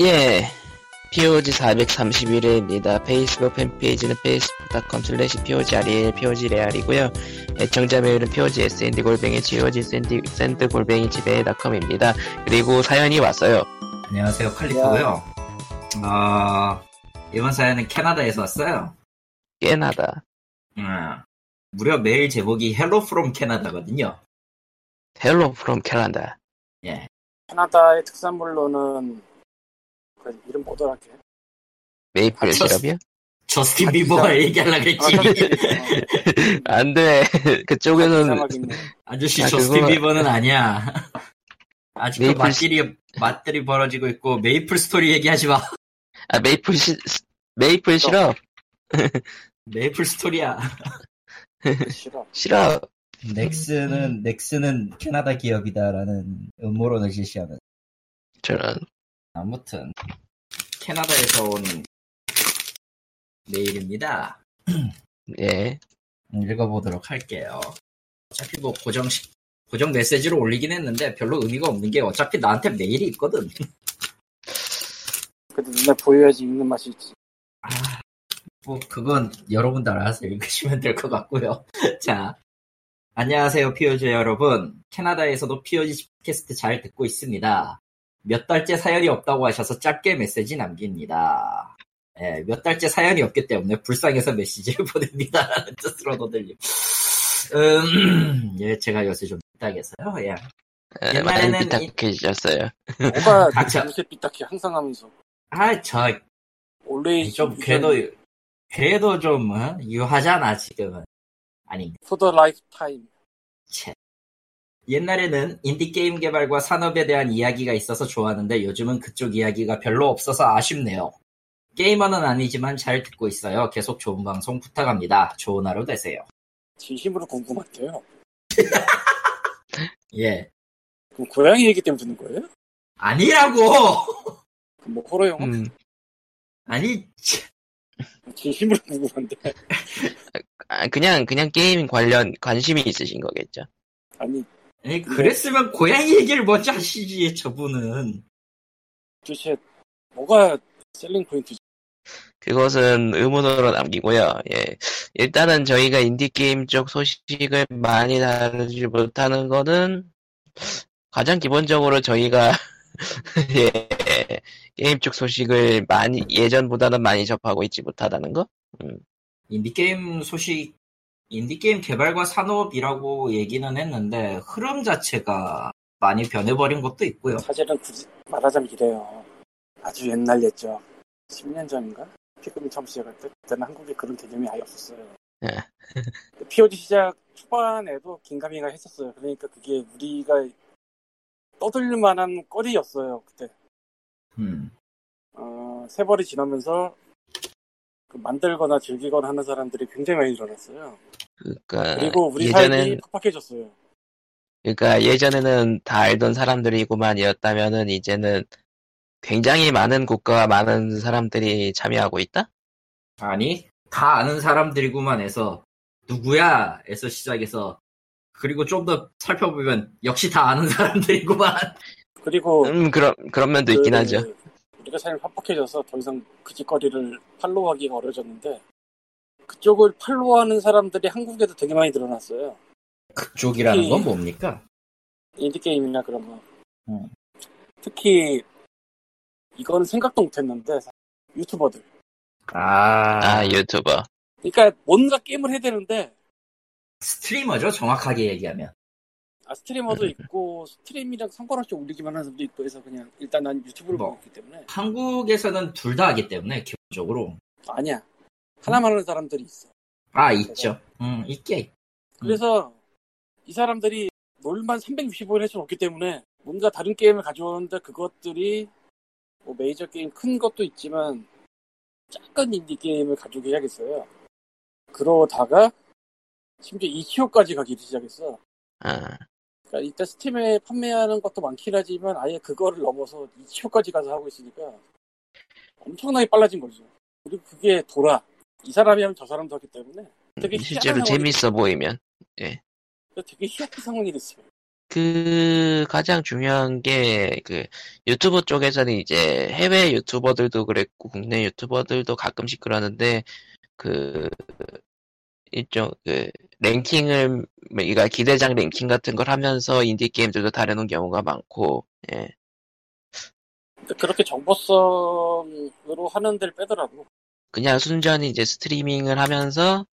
예, POG 431회입니다. 페이스북 팬페이지는 facebook.com slash POGREL, POGREAL이고요. 애청자 메일은 POG SND 골뱅이 GOG 샌드, 샌드 골뱅이 지메일.com입니다. 그리고 사연이 왔어요. 안녕하세요 칼리토고요. 어, 이번 사연은 캐나다에서 왔어요. 꽤나다. 음, 무려 메일 제목이 Hello from Canada거든요. Hello from Canada. 예. 캐나다의 특산물로는 그 이름 뭐더라 걔? 메이플 아, 저- 시럽이요? 저스틴 아, 비버가 진짜? 얘기하려고 아, 했지. 저스틴 안 돼. 그쪽에는, 이상하겠네. 아저씨 아, 저스틴 그거- 비버는 아니야. 아직도 메이플 맛들이, 맛들이 벌어지고 있고 메이플 스토리 얘기하지 마. 아, 메이플 시, 메이플 시럽? 메이플 스토리야. 싫어. 시럽. 넥슨은 넥슨은 캐나다 기업이다라는 음모론을 제시하는 저런. 아무튼 캐나다에서 온 메일입니다. 예. 읽어보도록 할 할게요. 어차피 뭐 고정식 고정 메시지로 올리긴 했는데 별로 의미가 없는 게 어차피 나한테 메일이 있거든. 그래도 눈에 보여야지 읽는 맛이 있지. 아, 뭐 그건 여러분들 알아서 읽으시면 될 것 같고요. 자, 안녕하세요 피오지 여러분. 캐나다에서도 피오지 팟캐스트 잘 듣고 있습니다. 몇 달째 사연이 없다고 하셔서 짧게 메시지 남깁니다. 예, 몇 달째 사연이 없기 때문에 불쌍해서 메시지를 보냅니다. 라는 뜻으로도 들림. 음, 예, 제가 요새 좀 삐딱해서요. 예. 예, 옛날에는 이- 삐딱해지셨어요. 뭐가. 요새 삐딱해 항상 하면서. 아, 저, 원래 좀, 그래도, 그래도 좀, 어? 유하잖아, 지금은. 아니, for the lifetime. 채. 옛날에는 인디게임 개발과 산업에 대한 이야기가 있어서 좋았는데 요즘은 그쪽 이야기가 별로 없어서 아쉽네요. 게이머는 아니지만 잘 듣고 있어요. 계속 좋은 방송 부탁합니다. 좋은 하루 되세요. 진심으로 궁금한데요. 예. 그럼 고양이 얘기 때문에 듣는 거예요? 아니라고! 그럼 뭐 호러 영화? 음, 아니, 치. 진심으로 궁금한데. 아, 그냥, 그냥 게임 관련 관심이 있으신 거겠죠. 아니 아니, 그랬으면 고양이 얘기를 먼저 하시지, 저분은. 도대체 뭐가 셀링 포인트지? 그것은 의문으로 남기고요. 예. 일단은 저희가 인디게임 쪽 소식을 많이 다루지 못하는 거는 가장 기본적으로 저희가 예, 게임 쪽 소식을 많이 예전보다는 많이 접하고 있지 못하다는 거? 인디게임 소식, 인디게임 개발과 산업이라고 얘기는 했는데, 흐름 자체가 많이 변해버린 것도 있고요. 사실은 굳이 말하자면 이래요. 아주 옛날 옛적 10년 전인가? 피그민 처음 시작할 때 그때는 한국에 그런 개념이 아예 없었어요. 예. POG 시작 초반에도 긴가민가 했었어요. 그러니까 그게 우리가 떠들 만한 거리였어요. 그때 음. 어, 세월이 지나면서 그 만들거나 즐기거나 하는 사람들이 굉장히 많이 늘어났어요. 그러니까 그리고 우리 예전엔 삶이 팍팍해졌어요. 그러니까 예전에는 다 알던 사람들이고만이었다면은 이제는 굉장히 많은 국가와 많은 사람들이 참여하고 있다? 아니, 다 아는 사람들이구만 해서, 누구야? 에서 시작해서, 그리고 좀 더 살펴보면, 역시 다 아는 사람들이구만. 그리고 음, 그런, 그런 면도 있긴 그 하죠. 우리가 삶이 팍팍해져서 더 이상 그 짓거리를 팔로우하기가 어려졌는데 그쪽을 팔로우하는 사람들이 한국에도 되게 많이 늘어났어요. 그쪽이라는 특히- 건 뭡니까? 인디게임이나 그런 거. 음. 특히 이건 생각도 못했는데 유튜버들. 아, 아, 유튜버. 그러니까 뭔가 게임을 해야 되는데 스트리머죠, 정확하게 얘기하면. 아, 스트리머도 음. 있고 스트림이랑 상관없이 올리기만 하는 사람도 있고 해서 그냥 일단 난 유튜브를 뭐. 보고 있기 때문에 한국에서는 둘 다 하기 때문에, 기본적으로. 아니야. 하나만 하는 사람들이 있어. 아, 있죠. 음, 있게. 그래서 이 사람들이 롤만 365일 할 수는 없기 때문에 뭔가 다른 게임을 가져오는데 그것들이 뭐 메이저 게임 큰 것도 있지만 작은 인디 게임을 가지고 해야겠어요. 그러다가 심지어 이치오까지 가기 시작했어. 아, 그러니까 일단 스팀에 판매하는 것도 많긴 하지만 아예 그거를 넘어서 이치오까지 가서 하고 있으니까 엄청나게 빨라진 거죠. 그리고 그게 돌아. 이 사람이 하면 저 사람도 하기 때문에 되게 실제로 희한한 상황이 재밌어 보이면. 되게 희한한 상황이 됐어요. 그 가장 중요한 게 그 유튜브 쪽에서는 이제 해외 유튜버들도 그랬고 국내 유튜버들도 가끔씩 그러는데 그 일종 그 랭킹을 그러니까 기대장 랭킹 같은 걸 하면서 인디 게임들도 다루는 경우가 많고 예. 그렇게 정보성으로 하는 데를 빼더라고. 그냥 순전히 이제 스트리밍을 하면서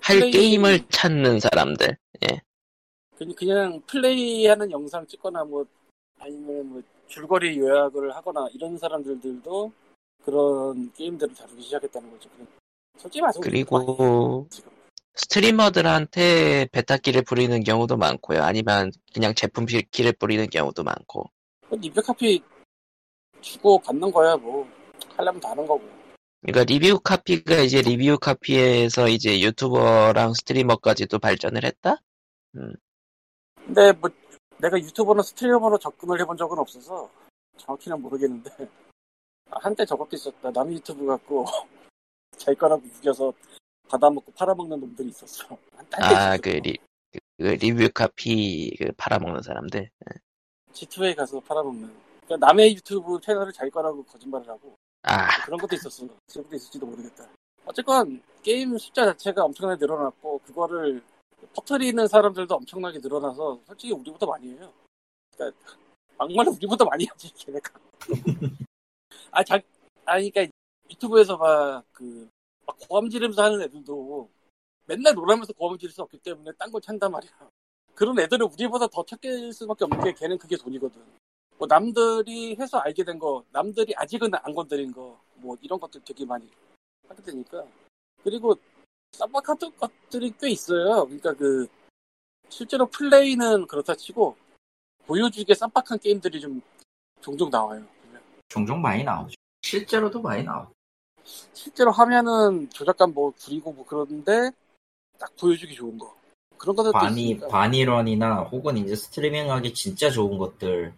할 플레이- 게임을 찾는 사람들 그냥, 그냥 플레이하는 영상 찍거나 뭐 아니면 뭐 줄거리 요약을 하거나 이런 사람들도 그런 게임들을 다루기 시작했다는 거죠. 솔직히 말해서 그리고 지금. 스트리머들한테 베타키를 뿌리는 경우도 많고요. 아니면 그냥 제품 키를 뿌리는 경우도 많고. 그 리뷰 카피 주고 받는 거야 뭐 하려면 다 하는 거고. 그러니까 리뷰 카피가 이제 리뷰 카피에서 이제 유튜버랑 스트리머까지도 발전을 했다? 근데 뭐 내가 유튜버나 스트리머로 접근을 해본 적은 없어서 정확히는 모르겠는데 아, 한때 저것도 있었다. 남의 유튜브 갖고 자기 거라고 우겨서 받아먹고 팔아먹는 놈들이 있었어. 아. 그, 리, 그 리뷰 카피 그 팔아먹는 사람들. G2에 가서 팔아먹는. 그러니까 남의 유튜브 채널을 자기 거라고 거짓말을 하고 아, 그런 것도 있었어. 지금도 있을지도 모르겠다. 어쨌건 게임 숫자 자체가 엄청나게 늘어났고 그거를 퍼뜨리는 사람들도 엄청나게 늘어나서 솔직히 우리보다 많이 해요. 그러니까 막말로 우리보다 많이 하지 걔네가. 아, 자, 아니 그러니까 유튜브에서 막그 막 고함 지르면서 하는 애들도 맨날 놀아면서 고함 지를 수 없기 때문에 딴 걸 찬단 말이야. 그런 애들은 우리보다 더 찾길 수밖에 없는 게 걔는 그게 돈이거든. 뭐 남들이 해서 알게 된 거, 남들이 아직은 안 건드린 거, 뭐 이런 것들 되게 많이 하게 되니까. 그리고 쌈박한 것들이 꽤 있어요. 그러니까 그 실제로 플레이는 그렇다 치고 보여주기에 쌈박한 게임들이 좀 종종 나와요. 종종 많이 나오죠. 실제로도 많이 나오고. 실제로 하면은 조작감 뭐 구리고 뭐 그런데 딱 보여주기 좋은 거. 그런 것들도 바니. 바니런이나 혹은 이제 스트리밍하기 진짜 좋은 것들.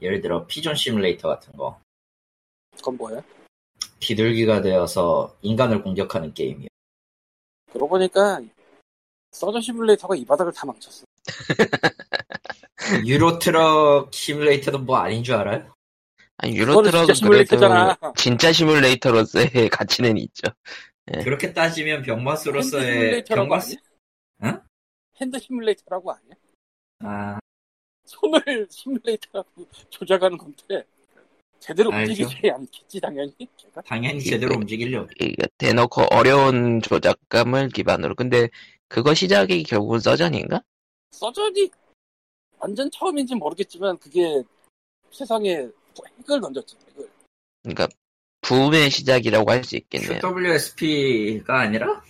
예를 들어 피존 시뮬레이터 같은 거. 그건 뭐야? 비둘기가 되어서 인간을 공격하는 게임이요. 그러고 보니까 서전 시뮬레이터가 이 바닥을 다 망쳤어. 유로트럭 시뮬레이터는 뭐 아닌 줄 알아요? 유로트럭은 진짜 시뮬레이터잖아. 그래도 진짜 시뮬레이터로서의 가치는 있죠. 그렇게 따지면 시뮬레이터라고 병마스? 응? 핸드 시뮬레이터라고 아니야? 아 손을 시뮬레이터라고 조작하는 건데 제대로. 움직이지 않겠지 당연히 걔가 당연히 제대로 움직이려고 이게 대놓고 어려운 조작감을 기반으로. 근데 그거 시작이 결국은 서전인가? 서전이 완전 처음인지 모르겠지만 그게 세상에 핵을 던졌지 핵을 그러니까 부음의 시작이라고 할 수 있겠네요. QWSP가 아니라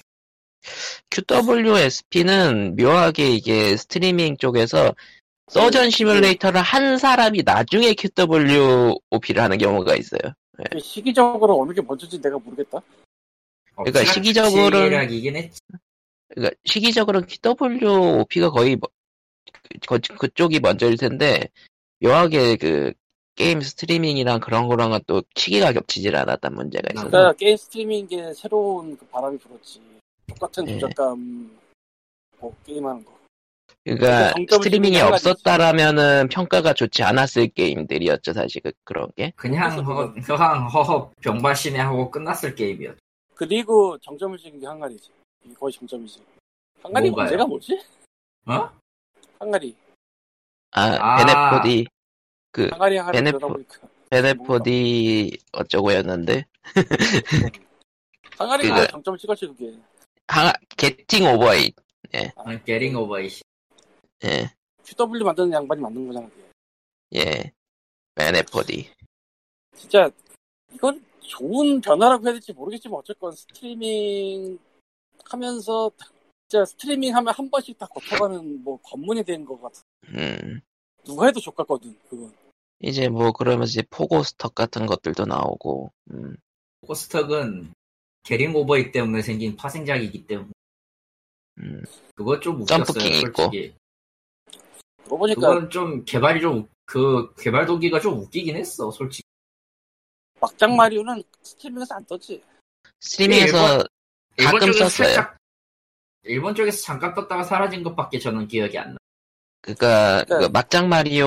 QWSP는 묘하게 이게 스트리밍 쪽에서 서전 시뮬레이터를 한 사람이 나중에 QWOP를 하는 경우가 있어요. 그 시기적으로 어느 게 먼저인지 내가 모르겠다 그러니까 엎치락 시기적으로는- 뒤치락이긴 했지. 그러니까 시기적으로는 QWOP가 거의 뭐- 그, 그, 쪽이 먼저일 텐데 묘하게 그 게임 스트리밍이랑 그런 거랑은 또 시기가 겹치질 않았단 문제가 있어서 그러니까 게임 스트리밍에 새로운 그 바람이 불었지 똑같은 네. 조작감 뭐 게임하는 거 그러니까 스트리밍이 없었다라면은 평가가 좋지 않았을 게임들이었죠 사실 그, 그런 게 그냥 허, 허황 허허 병발신에 하고 끝났을 게임이었죠. 그리고 정점을 찍은 게 이게 거의 정점이지 항아리 뭔가요? 문제가 뭐지? 어? 항아리 아, 아. 베네포디 그 베네포- 베네포디 어쩌고였는데? 항아리가 그거- 정점을 찍었지 그게. 하 게팅 오버잇 아, 게링 오버 이시. 예, QWOP 만드는 양반이 만든 거잖아 그게. 예. 베넷 포디. 진짜 이건 좋은 변화라고 해야 될지 모르겠지만 어쨌건 스트리밍 하면서 진짜 스트리밍 하면 한 번씩 다 거쳐가는 뭐 관문이 된 것 같아. 음. 누가 해도 족같거든 그건 이제 뭐 그러면서 이제 Pogostuck 같은 것들도 나오고 음, Pogostuck은 Getting Over It 때문에 생긴 파생작이기 때문에 음. 그거 좀 웃겼어요. 솔직히. 그러고 보니까 그건 좀 개발이 좀 그 개발 동기가 좀 웃기긴 했어. 솔직히. 막장 마리오는 스트리밍에서 안 떴지 스트리밍에서 가끔 쪽에서 썼어요. 살짝- 일본 쪽에서 잠깐 떴다가 사라진 것밖에 저는 기억이 안 나. 그니까 그 네. 막장 마리오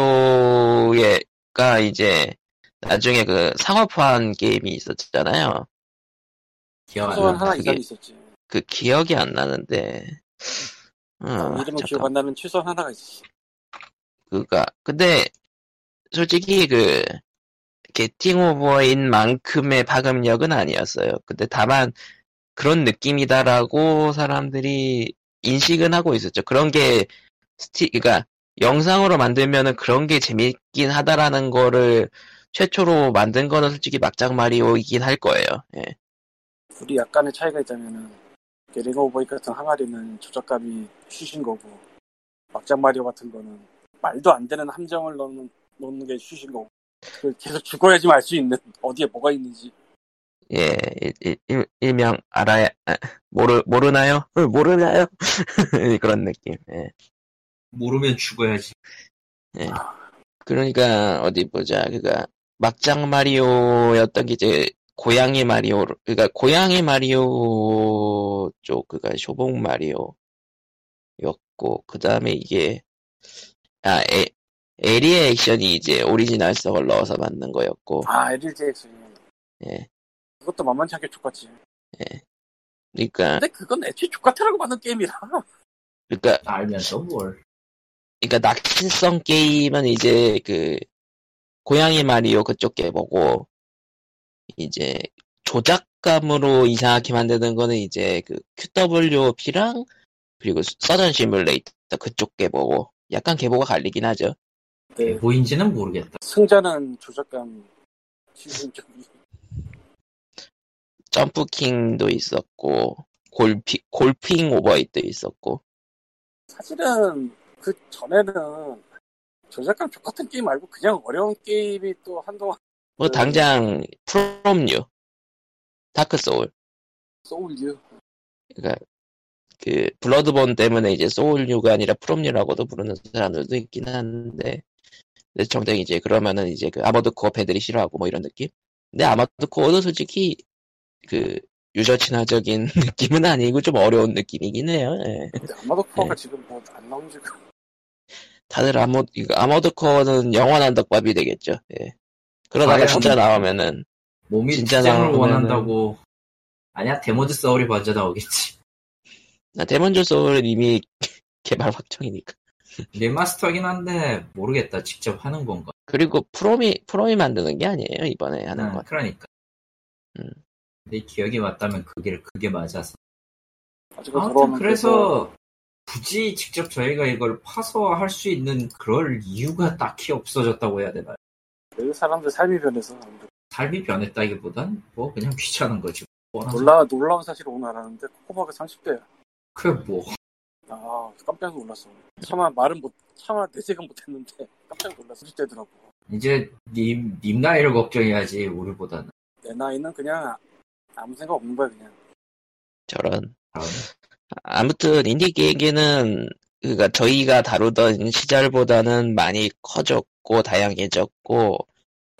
가 이제 나중에 그 상업화한 게임이 있었잖아요. 기억 안. 하나 그게- 있었지. 그 기억이 안 나는데. 어, 이름은 기억. 안 나는 최소한 하나가 있었지. 그가 근데 솔직히 그 게팅 오버인 만큼의 파급력은 아니었어요. 근데 다만 그런 느낌이다라고 사람들이 인식은 하고 있었죠. 그런 게 스티 그러니까 영상으로 만들면은 그런 게 재밌긴 하다라는 거를 최초로 만든 거는 솔직히 막장 마리오이긴 할 거예요. 예. 둘이 약간의 차이가 있다면은 게링 오버이 같은 항아리는 조작감이 쉬신 거고 막장 마리오 같은 거는 말도 안 되는 함정을 넣는 넣는 게 쉬신 거고 그 계속 죽어야지 알수 있는 어디에 뭐가 있는지 예, 일, 일- 일, 일명 알아야 아, 모르 모르나요? 어, 모르나요? 그런 느낌. 예. 모르면 죽어야지. 그러니까 어디 보자. 그니까 막장 마리오였던 게 이제 고양이 마리오, 그니까 고양이 마리오 쪽, 그니까 쇼봉 마리오였고 그 다음에 이게 아 에, 에리의 액션이 이제 오리지널성을 넣어서 만든 거였고, 아 에릴 제이슨 예. 그것도 만만치 않게 족같지 그러니까 근데 그건 애초에 족같으라고 만든 게임이라 그러니까 알면서 뭘. 그러니까 낚시성 게임은 이제 그 고양이 마리오 그쪽 게임이고 이제 조작감으로 이상하게 만드는 거는 이제 그 QWP랑 그리고 서전 시뮬레이터 그쪽 게임이고 약간 계보가 갈리긴 하죠. 네, 뭐인지는 모르겠다. 승자는 조작감 시즌적이 점프킹도 있었고 골피, Golfing Over It도 있었고 사실은 그 전에는 조작감 족같은 게임 말고 그냥 어려운 게임이 또 한동안 뭐 네. 당장 프롬류 다크 소울 소울류 그러니까 그 블러드본 때문에 이제 소울류가 아니라 프롬류라고도 부르는 사람들도 있긴 한데 정작 이제 그러면은 이제 그 아머드 코어 팬들이 싫어하고 뭐 이런 느낌? 근데 아머드 코어도 솔직히 그 유저 친화적인 느낌은 아니고 좀 어려운 느낌이긴 해요. 예. 아머드 코어가 네. 지금 뭐 안 나온 지가 다들 아머 이거 아머드 코어는 영원한 떡밥이 되겠죠. 예. 그러다가 진짜 나오면은 몸이 진짜 나오면은- 원한다고. 아니야, 데몬즈 소울이 먼저 나오겠지. 나 데몬즈 소울은 이미 개발 확정이니까. 리마스터긴 한데, 모르겠다. 직접 하는 건가. 그리고 프롬이 프롬이 만드는 게 아니에요 이번에 하는 아, 건. 그러니까. 음. 내 기억이 맞다면 그게, 그게 맞아서. 아무튼 그래서 굳이 직접 저희가 이걸 파서 할 수 있는 그럴 이유가 딱히 없어졌다고 해야 되나요? 그 사람들 삶이 변해서 삶이 변했다기보단 뭐 그냥 귀찮은 거지. 놀라 놀라운 사실을 오늘 알았는데 코코마가 30대야. 그게 뭐 아 깜짝 놀랐어. 차마 말은 못 차마 내색은 못했는데 깜짝 놀랐어. 30대더라고. 이제 님, 님 나이를 걱정해야지 우리보다는. 내 나이는 그냥 아무 생각 없는 거야 그냥. 저런. 다음에. 아무튼 인디 게임계는 그니까 저희가 다루던 시절보다는 많이 커졌고 다양해졌고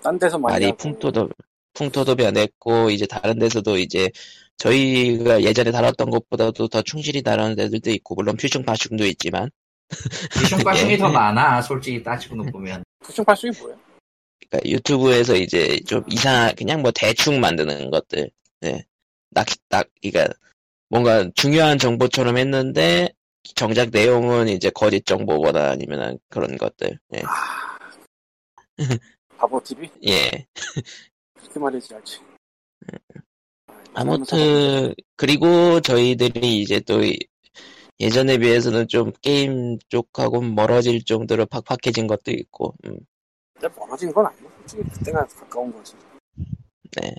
딴 데서 많이 많이. 풍토도 풍토도 변했고 이제 다른 데서도 이제 저희가 예전에 다뤘던 것보다도 더 충실히 다루는 데들도 있고 물론 퓨중 파충도 있지만 과정이 예. 더 많아 솔직히 따지고 보면 부충 발송이 뭐야? 그러니까 유튜브에서 이제 좀 이상 그냥 뭐 대충 만드는 것들 예. 낚딱 그러니까 뭔가 중요한 정보처럼 했는데 정작 내용은 이제 거짓 정보거나 아니면 그런 것들 예. 바보 TV? 예. 그렇게 말해야지 알지. 아무튼 그리고 저희들이 이제 또 이- 예전에 비해서는 좀 게임 쪽하고 멀어질 정도로 팍팍해진 것도 있고 음, 근데 멀어진 건 아니고 솔직히 그때가 가까운 거지. 네.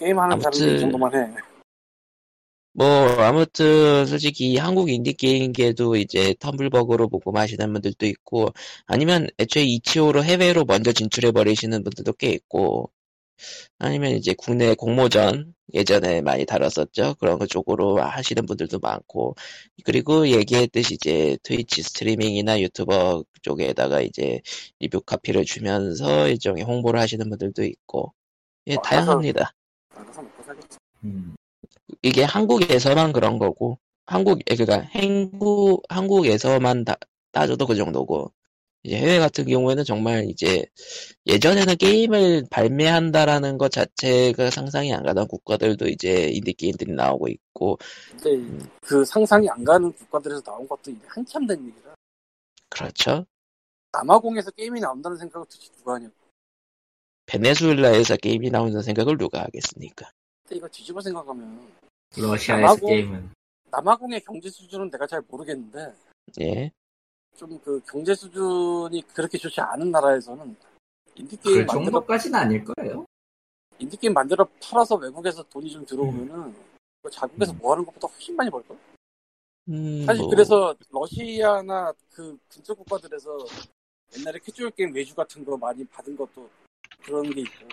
게임 하는 아무튼- 사람들 이 정도만 해. 뭐 아무튼 솔직히 한국 인디 게임계도 이제 텀블벅으로 보고 마시는 분들도 있고 아니면 애초에 이치오로 해외로 먼저 진출해 버리시는 분들도 꽤 있고 아니면 이제 국내 공모전 예전에 많이 다뤘었죠 그런 거 쪽으로 하시는 분들도 많고 그리고 얘기했듯이 이제 트위치 스트리밍이나 유튜버 쪽에다가 이제 리뷰 카피를 주면서 일종의 홍보를 하시는 분들도 있고 예 어, 다양합니다. 알아서 먹고 살겠지. 음, 이게 한국에서만 그런 거고 한국 그러니까 한국 한국에서만 다, 따져도 그 정도고 이제 해외 같은 경우에는 정말 이제 예전에는 게임을 발매한다라는 것 자체가 상상이 안 가던 국가들도 이제 인디 게임들이 나오고 있고 근데 그 상상이 안 가는 국가들에서 나온 것도 이제 한참 된 얘기라. 그렇죠. 남아공에서 게임이 나온다는 생각을 도대체 누가 하냐. 베네수엘라에서 게임이 나온다는 생각을 누가 하겠습니까? 근데 이거 뒤집어 생각하면 러시아에서 남아공- 게임은 남아공의 경제 수준은 내가 잘 모르겠는데 예. 좀 그 경제 수준이 그렇게 좋지 않은 나라에서는 인디 게임 그 만들어 정도까지는 아닐 거예요. 인디 게임 만들어 팔아서 외국에서 돈이 좀 들어오면은 그 자국에서 음. 뭐 하는 것보다 훨씬 많이 벌걸. 음, 사실 뭐, 그래서 러시아나 그 근처 국가들에서 옛날에 캐주얼 게임 외주 같은 거 많이 받은 것도 그런 게 있고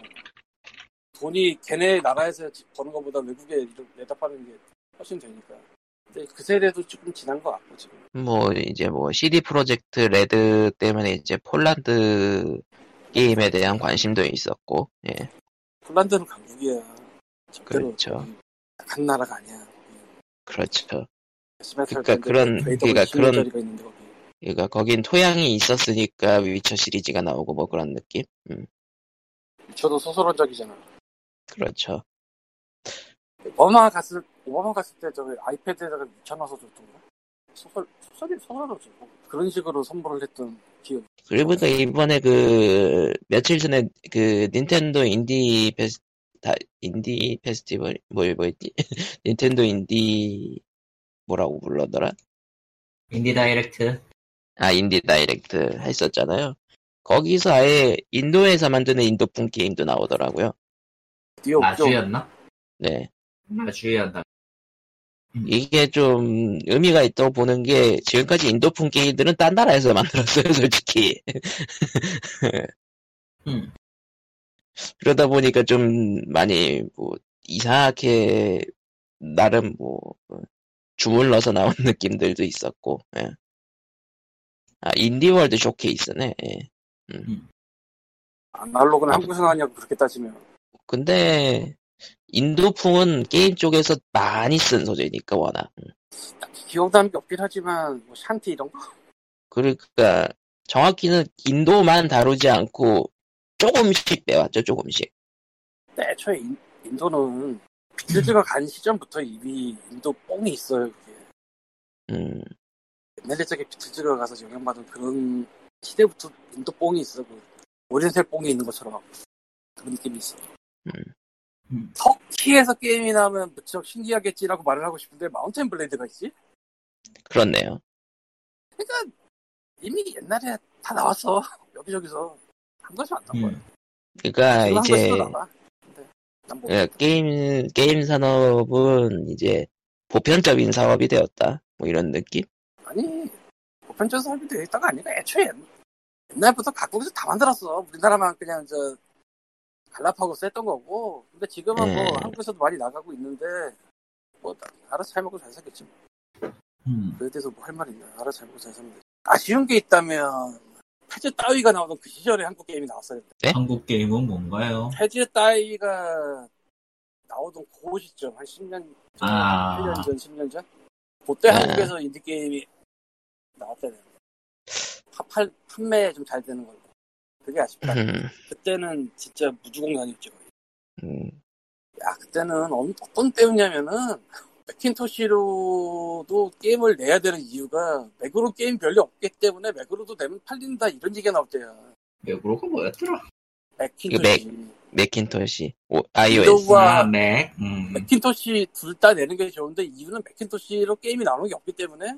돈이 걔네 나라에서 버는 것보다 외국에 내다 파는 게 훨씬 되니까. 근데 그 세대도 조금 지난 것 같고 지금. 뭐 이제 뭐 CD 프로젝트 레드 때문에 이제 폴란드 게임에 대한 관심도 있었고 예. 폴란드는 강국이야. 그렇죠. 간 나라가 아니야. 그렇죠. 그러니까 그런- 그러니까 그런- 있는데. 그러니까 거긴 토양이 있었으니까 위쳐 시리즈가 나오고 뭐 그런 느낌. 음, 저도 소설원작이잖아. 그렇죠. 오바마 갔을 오바마 갔을 때 저기 아이패드에다가 위쳐 넣어서 줬던가 소설 소설이 소설로 주고 그런 식으로 선물을 했던 기억. 그리고 또 이번에 그 며칠 전에 그 닌텐도 인디 페스 다 인디 페스티벌 뭐 뭐였지? 닌텐도 인디 뭐라고 불러더라? 인디 다이렉트. 아 인디 다이렉트 했었잖아요. 거기서 아예 인도에서 만드는 인도풍 게임도 나오더라고요. 뒤에 없죠. 마주였나? 네. 마주였나? 이게 좀 의미가 있다고 보는 게 지금까지 인도풍 게임들은 딴 나라에서 만들었어요, 솔직히. 음. 그러다 보니까 좀 많이 뭐 이상하게 나름 뭐 주물러서 나온 느낌들도 있었고. 예. 아 Indie World 쇼케이스네. 예. 아날로그는 아, 한국에서 나왔냐고 그렇게 따지면 근데 인도풍은 게임 쪽에서 많이 쓴 소재니까 워낙. 음. 딱히 기억나는 게 없긴 하지만 뭐 샨티 이런 거 그러니까 정확히는 인도만 다루지 않고 조금씩 빼왔죠, 조금씩. 근데 애초에 인, 인도는 비틀즈가 간 시점부터 이미 인도 뽕이 있어요 그게 음, 옛날에 저게 비틀즈가 가서 영향받은 그런 시대부터 인도 뽕이 있어 그 오리엔탈 뽕이 있는 것처럼 그런 느낌이 있어 음. 터키에서 게임이 나오면 무척 신기하겠지라고 말을 하고 싶은데 Mount and Blade가 있지? 그렇네요. 그러니까 이미 옛날에 다 나왔어 여기저기서 한 것이 안 나온 거야 음. 그러니까 이제 예, 게임 게임 산업은 이제 보편적인 사업이 되었다. 뭐 이런 느낌? 아니 보편적 사업이 되어 있다가 아니라 애초에 옛날부터 각국에서 다 만들었어 우리나라만 그냥 저 갈라파고스 했던 거고 근데 지금은 뭐 음. 한국에서도 많이 나가고 있는데 뭐 알아서 잘 먹고 잘 살겠지 뭐. 음. 그에 대해서 뭐 할 말 있나 알아서 잘 먹고 잘 살면 돼 아쉬운 게 있다면 패즈 따위가 나오던 그 시절에 한국 게임이 나왔어야 돼 네? 한국 게임은 뭔가요? 패즈 따위가 나오던 그 시점 한 10년 전, 아. 8년 전 10년 전 그때 네. 한국에서 인디게임이 파- 팔, 판매 좀 잘 되는 걸로 그게 아쉽다 음, 그때는 진짜 무주공단이었죠 음, 야 그때는 어- 어떤 때였냐면은 맥킨토시로도 게임을 내야 되는 이유가 맥으로 게임 별로 없기 때문에 맥으로도 내면 팔린다 이런 얘기가 나올 때야 맥으로가 뭐였더라? 맥킨토시 맥킨토시, 오, iOS. 윈도우와 아, 맥. 음. 맥킨토시 둘 다 내는 게 좋은데 이유는 맥킨토시로 게임이 나오는 게 없기 때문에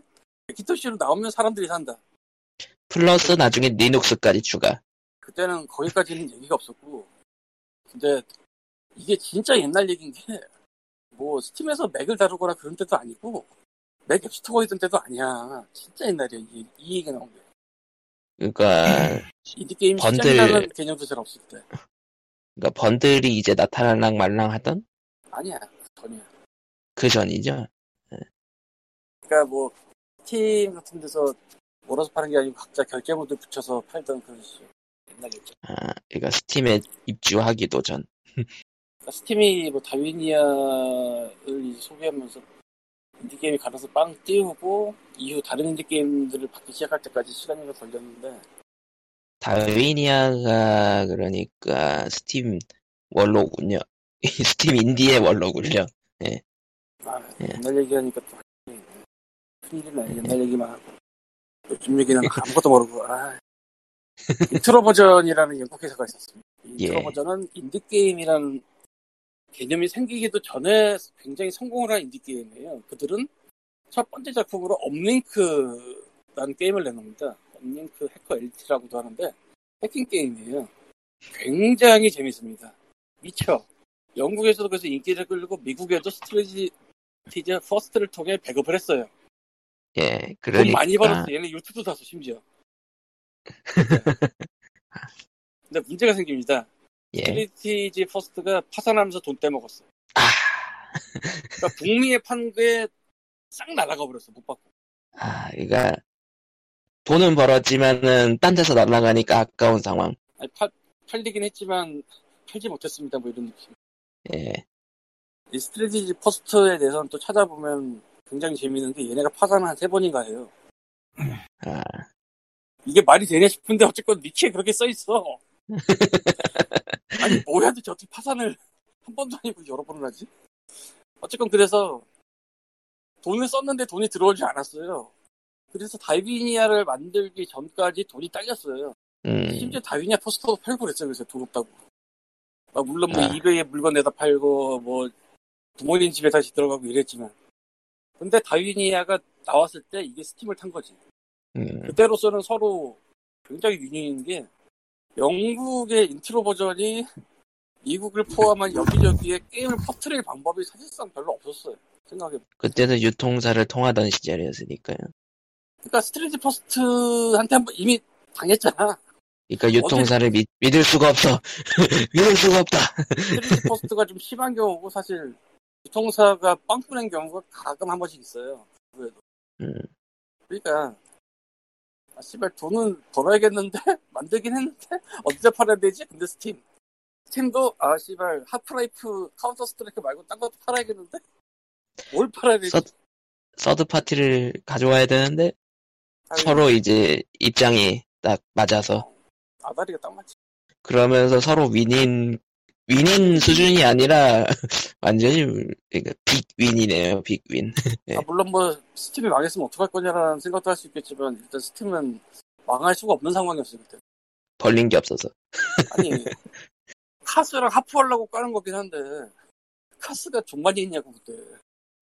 맥킨토시로 나오면 사람들이 산다 플러스 나중에 리눅스까지 추가. 그때는 거기까지는 얘기가 없었고 근데 이게 진짜 옛날 얘기인 게 뭐 스팀에서 맥을 다루거나 그런 때도 아니고 맥 앱스토어에 있던 때도 아니야. 진짜 옛날이야 이, 이 얘기가 나온 게. 그러니까, 인디게임 번들- 시장이라는 개념도 잘 없을 때. 그러니까 번들이 이제 나타날랑 말랑 하던? 아니야 전이야 그 전이죠. 그러니까 뭐 스팀 같은 데서 몰아서 파는 게 아니고 각자 결제모드 붙여서 팔던 그런 시절 옛날이었죠 아, 그러니까 스팀에 입주하기도 전. 그러니까 스팀이 뭐 이제 소개하면서 인디게임이 가면서 빵 띄우고 이후 다른 인디게임들을 받기 시작할 때까지 시간이 좀 걸렸는데 Darwinia가 그러니까 스팀 원로군요. 스팀 인디의 원로군요. 아, 예. 옛날 얘기하니까 또 큰일이네 옛날 얘기만 하고 요즘 얘기는 아무것도 모르고 아. Introversion이라는 영국 회사가 있었습니다. 인트로 예. version은 인디 게임이라는 개념이 생기기도 전에 굉장히 성공을 한 인디 게임이에요. 그들은 첫 번째 작품으로 Uplink라는 게임을 내놓습니다. Uplink Hacker Elite라고도 하는데 해킹 게임이에요. 굉장히 재밌습니다. 미쳐. 영국에서도 그래서 인기를 끌고 미국에도 Strategy First를 통해 배급을 했어요. 예, 돈 그러니까 많이 벌었어. 얘네 유튜브 샀어, 심지어. 근데 문제가 생깁니다. 예. Strategy First가 파산하면서 돈 떼먹었어. 아, 그러니까 북미에 판 게 싹 날아가 버렸어, 못 받고. 아, 그러니까 돈은 벌었지만은 딴 데서 날아가니까 아까운 상황. 아니, 팔, 팔리긴 했지만 팔지 못했습니다, 뭐 이런 느낌. 예, 이 Strategy First에 대해서는 또 찾아보면 굉장히 재미있는 게 얘네가 파산을 한 세 번인가 해요. 아, 이게 말이 되냐 싶은데 어쨌건 위키에 그렇게 써 있어. 아니 뭐야 도대체 어떻게 파산을 한 번도 아니고 여러 번을 하지? 어쨌건 그래서 돈을 썼는데 돈이 들어오지 않았어요. 그래서 Darwinia를 만들기 전까지 돈이 딸렸어요. 음, 심지어 Darwinia 포스터도 팔고 그랬어요. 그래서 돈 없다고. 아, 물론 뭐 아. 이베이에 물건 내다 팔고 뭐 부모님 집에 다시 들어가고 이랬지만 근데 Darwinia가 나왔을 때 이게 스팀을 탄 거지. 음, 그때로서는 서로 굉장히 win인 게 영국의 Introversion이 미국을 포함한 여기저기에 게임을 퍼뜨릴 방법이 사실상 별로 없었어요. 생각해. 그때는 유통사를 통하던 시절이었으니까요. 그러니까 Strategy First한테 한번 이미 당했잖아. 그러니까 유통사를 믿, 믿을 수가 없어. 믿을 수가 없다. Strategy First가 좀 심한 경우고 사실 유통사가 빵꾸낸 경우가 가끔 한 번씩 있어요. 그래도. 음, 그러니까 아 씨발 돈은 벌어야겠는데 만들긴 했는데 어디다 팔아야 되지? 근데 스팀 스팀도 아 씨발 Half-Life Counter-Strike 말고 딴 것도 팔아야겠는데 뭘 팔아야 되지? 서- 서드 파티를 가져와야 되는데 아니, 서로 이제 입장이 딱 맞아서 아다리가 딱 맞지. 그러면서 서로 win인 win인 수준이 아니라 완전히 그러니까 big win이네요 big win. 네. 아, 물론 뭐 스팀이 망했으면 어떡할 거냐라는 생각도 할 수 있겠지만 일단 스팀은 망할 수가 없는 상황이었어요 그때. 벌린 게 없어서. 아니 카스랑 하프하려고 까는 거긴 한데 카스가 좀 많이 있냐고 그때.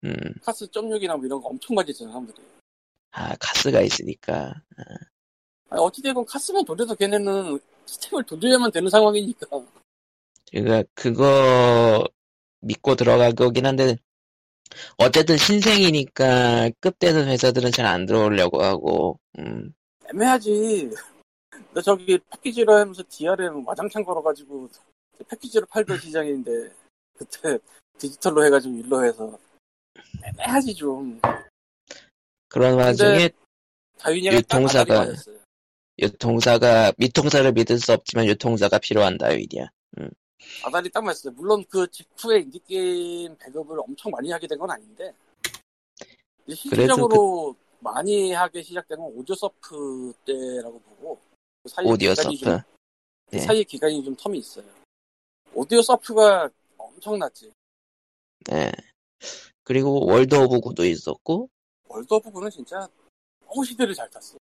음, 카스 점육이나 뭐 이런 거 엄청 많이 했잖아 사람들이. 아 카스가 있으니까. 아니, 어찌되건 카스만 돌려도 걔네는 스팀을 돌려야만 되는 상황이니까. 그러니까 그거 믿고 들어갈 거긴 한데 어쨌든 신생이니까 급되는 회사들은 잘 안 들어오려고 하고. 음, 애매하지. 나 저기 패키지로 하면서 DRM 와장창 걸어가지고 패키지로 팔던 시장인데 그때 디지털로 해가지고 일로 해서 애매하지 좀. 그런 와중에 유통사가-. 유통사가 미통사를 믿을 수 없지만 유통사가 필요한다 위디야. 아다리 딱 맞았어요. 물론 그 직후에 인디게임 배급을 엄청 많이 하게 된 건 아닌데 이제 실질적으로 많이 하게 시작된 건 Audiosurf 때라고 보고 그 사이에 Audio 기간이 surf. 좀, 그 예. 사이에 기간이 좀 term이 있어요. Audiosurf가 엄청났지. 예. 그리고 World of Goo도 있었고. World of Goo는 진짜 너무 시대를 잘 탔어.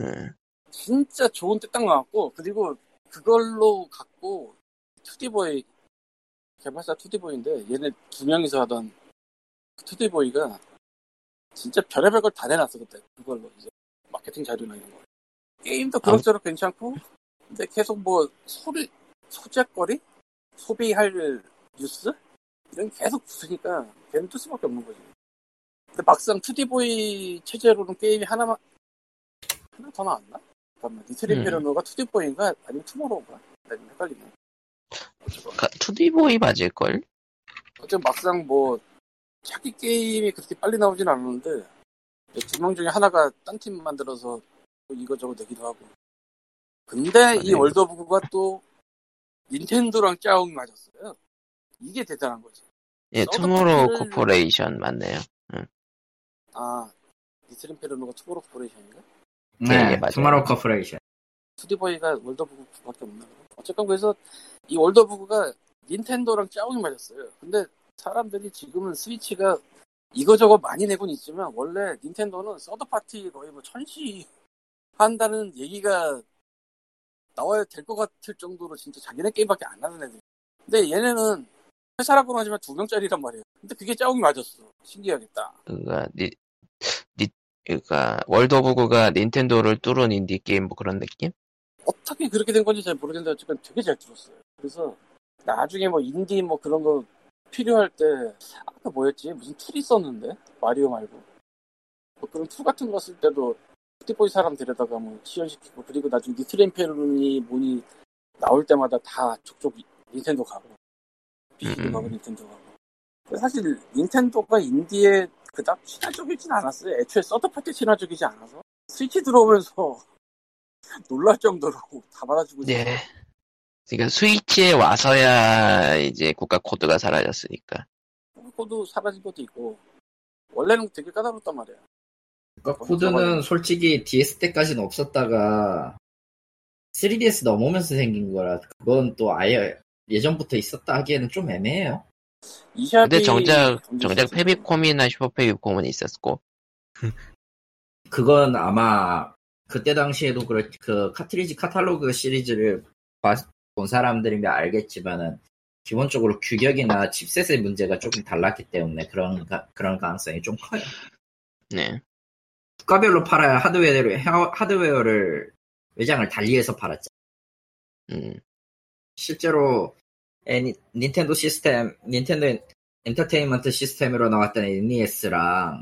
예. 진짜 좋은 때 딱 나왔고 그리고 그걸로 갖고 2D Boy 개발사 2D Boy인데 얘네 두 명이서 하던 2D Boy가 진짜 별의별 걸 다 내놨어 그때. 그걸로 이제 마케팅 자료나 이런 거. 게임도 그럭저럭 괜찮고 근데 계속 뭐 소리 소재거리? 소비할 뉴스? 이런 게 계속 붙으니까 걔는 뜰 수밖에 없는 거지. 근데 막상 2D Boy 체제로는 게임이 하나만 하나 더 나왔나? 잠깐만 니트리 음. 페르노가 2D보이인가? 아니면 Tomorrow인가? 나 헷갈리네 어쨌건 2D Boy 맞을걸? 어쨌든 막상 뭐 자기 게임이 그렇게 빨리 나오진 않았는데 두 명 중에 하나가 딴 팀 만들어서 또 이거저거 내기도 하고 근데 이 네. World of Goo가 또 닌텐도랑 짜웅이 맞았어요 이게 대단한 거지 예, Tomorrow 파티를- Corporation 맞네요. 아 Little Inferno가 Tomorrow Corporation인가? 네, 네, 맞아요. Tomorrow Corporation. 2D Boy가 World of Goo밖에 없나? 어쨌건 그래서 이 Goo가 닌텐도랑 짜웅이 맞았어요. 근데 사람들이 지금은 스위치가 이거저거 많이 내곤 있지만 원래 닌텐도는 third party 거의 뭐 천시 한다는 얘기가 나와야 될 것 같을 정도로 진짜 자기네 게임밖에 안 하는 애들. 근데 얘네는 회사라고는 하지만 두 명짜리란 말이에요. 근데 그게 짜웅이 맞았어. 신기하겠다. 그니까 니, 니 그니까 World of Goo가 닌텐도를 뚫은 인디 게임 뭐 그런 느낌? 어떻게 그렇게 된 건지 잘 모르겠는데 어쨌든 되게 잘 들었어요. 그래서 나중에 뭐 인디 뭐 그런 거 필요할 때 아까 뭐였지 무슨 툴 있었는데 마리오 말고 뭐 그런 툴 같은 거 쓸 때도 2D Boy 사람 데려다가 뭐 지원시키고 그리고 나중에 Little Inferno니 뭐니 나올 때마다 다 족족 닌텐도 가고 비주도 음. 가고 닌텐도 가고 사실 닌텐도가 인디에 그닥 친화적이진 않았어요. 애초에 third party 친화적이지 않아서 스위치 들어오면서 놀랄 정도로 다 받아주고 있어요. 네. 그러니까 스위치에 와서야 이제 국가 코드가 사라졌으니까. 코드 사라진 것도 있고 원래는 되게 까다롭단 말이야. 그러니까 코드는 솔직히 DS 때까지는 없었다가 3DS 넘으면서 생긴 거라 그건 또 아예 예전부터 있었다 하기에는 좀 애매해요. 이샵이 근데 정작 정작? 페비콤이나 슈퍼 페비콤은 있었고. 그건 아마 그때 당시에도 그렇 그 카트리지 카탈로그 시리즈를 봐- 본 사람들이면 알겠지만은 기본적으로 규격이나 칩셋의 문제가 조금 달랐기 때문에 그런 가- 그런 가능성이 좀 커요. 네. 국가별로 팔아야 하드웨어를 하드웨어를 외장을 달리해서 팔았죠. 음. 실제로 애니- 닌텐도 시스템, 닌텐도 엔터테인먼트 시스템으로 나왔던 NES랑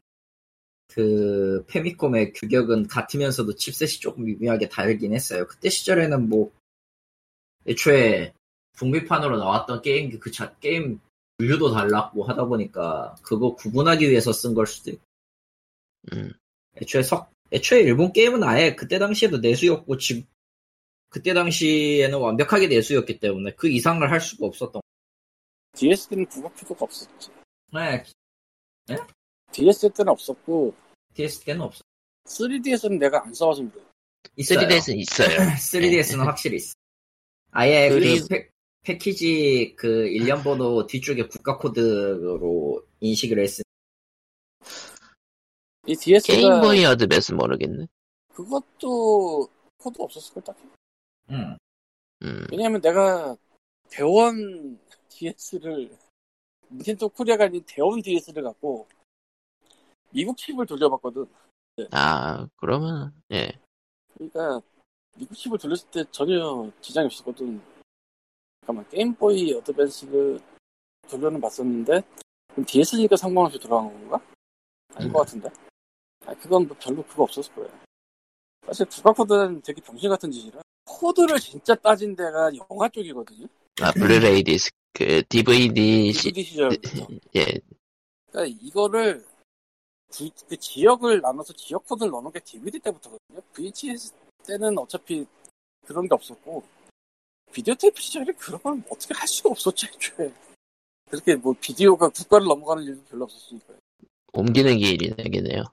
그 패미콤의 규격은 같으면서도 chipset이 조금 미묘하게 다르긴 했어요. 그때 시절에는 뭐 애초에 북미판으로 나왔던 게임 그 자, 게임 분류도 달랐고 하다 보니까 그거 구분하기 위해서 쓴 걸 수도 있고 음. 애초에 석 애초에 일본 게임은 아예 그때 당시에도 내수였고 지금 그때 당시에는 완벽하게 내수였기 때문에 그 이상을 할 수가 없었던 DS 때는 국악 필요가 없었지. 네, DS 때는 없었고 DS 때는 없어 3DS는 내가 안 써봐서. 있어요 3DS는 있어요. 3DS는 확실히 있어 아예 그리고- 그 패, 패키지 그 일련 번호 뒤쪽에 국가 코드로 인식을 했으니 이 DS가 Game Boy Advance 모르겠네. 그것도 코드 없었을 걸 딱히. 음. 음. 왜냐면 내가 대원 DS를 닌텐도 코리아가 아닌 대원 DS를 갖고 미국 칩을 돌려봤거든. 아, 그러면, 예. 그러니까 칩을 돌렸을 때 전혀 지장이 없었거든. 잠깐만 게임보이 어드밴스를 돌려는 봤었는데 그럼 DS니까 상관없이 돌아간 건가? 아닌 음. 것 같은데. 아 그건 뭐 별로 그거 없었을 거야. 사실 국가 코드는 되게 병신 같은 짓이라 코드를 진짜 따진 데가 영화 쪽이거든요. 아, 블루레이 디스크, 그, DVD, 시, DVD 시절부터. 예. 그러니까 이거를 구- 그 지역을 나눠서 지역 코드를 넣는 게 DVD 때부터거든요. VHS 때는 어차피 그런 게 없었고 비디오 테이프 시절에 그런 건 어떻게 할 수가 없었지 애초에. 그렇게 뭐 비디오가 국가를 넘어가는 일도 별로 없었으니까요. 옮기는 게 일이 되겠네요.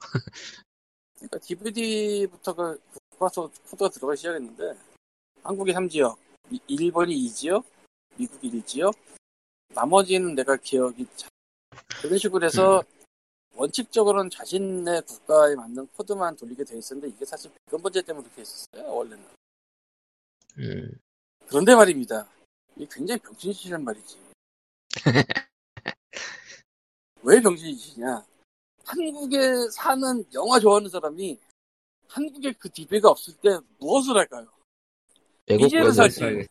그러니까 DVD부터가 국가서 코드가 들어가기 시작했는데 한국이 3지역, 미- 일본이 2지역, 미국이 1지역, 나머지는 내가 기억이 잘 그런 식으로 해서 원칙적으로는 자신의 국가에 맞는 코드만 돌리게 돼 있었는데 이게 사실 배경 번째 때문에 그렇게 했었어요 원래는 음. 그런데 말입니다 이게 굉장히 병신짓이란 말이지 왜 병신짓이냐 한국에 사는 영화 좋아하는 사람이 한국에 그 DVD가 없을 때 무엇을 할까요? 이제는 살지. 살-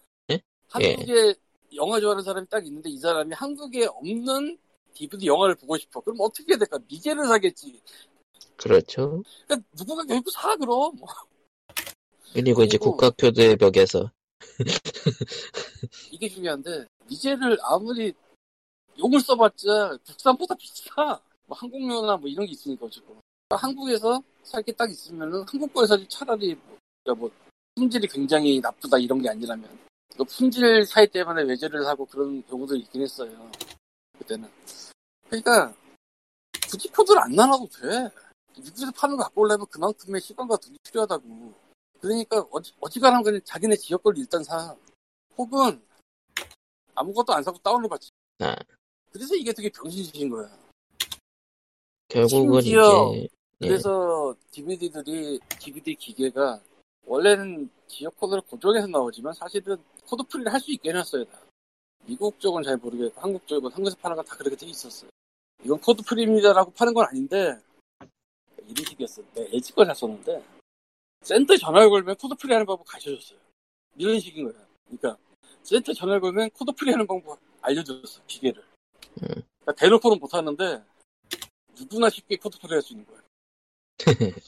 한국에 영화 좋아하는 사람이 딱 있는데 이 사람이 한국에 없는 DVD 영화를 보고 싶어. 그럼 어떻게 해야 될까? 미제를 사겠지. 그렇죠. 그러니까 누군가 결국 사 그럼. 그리고 이제 국가표도의 벽에서. 이게 중요한데 미제를 아무리 용을 써봤자 국산보다 비싸. 뭐 한국료나 뭐 이런 게 있으니까 어쨌든. 그러니까 한국에서 살 게 딱 있으면은 한국 거에서 차라리 뭐, 그러니까 뭐 품질이 굉장히 나쁘다 이런 게 아니라면 그 품질 차이 때문에 외제를 사고 그런 경우도 있긴 했어요. 그때는. 그러니까 굳이 코드를 안 나눠도 돼. 미국에서 파는 거 갖고 오려면 그만큼의 시간과 돈이 필요하다고. 그러니까 어지, 어지간하면 그냥 자기네 지역 걸 일단 사. 혹은 아무것도 안 사고 다운을 받지. 아. 그래서 이게 되게 병신짓인 거야. 결국은 심지어 이제 예. 그래서 DVD들이 DVD 기계가 원래는 지역 코드를 고정해서 나오지만 사실은 code free를 할 수 있게 해놨어요. 다. 미국 쪽은 잘 모르겠고 한국 쪽은 한국에서 파는 건 다 그렇게 돼 있었어요. 이건 code free입니다라고 파는 건 아닌데 이런 식이었어. 내가 LG 걸 샀었는데 센터 전화를 걸면 code free 하는 방법 가르쳐줬어요. 이런 식인 거야. 그러니까 센터 전화를 걸면 code free 하는 방법 알려줬어. 기계를. 음. 그러니까 대놓고는 못하는데 누구나 쉽게 code free 할 수 있는 거야.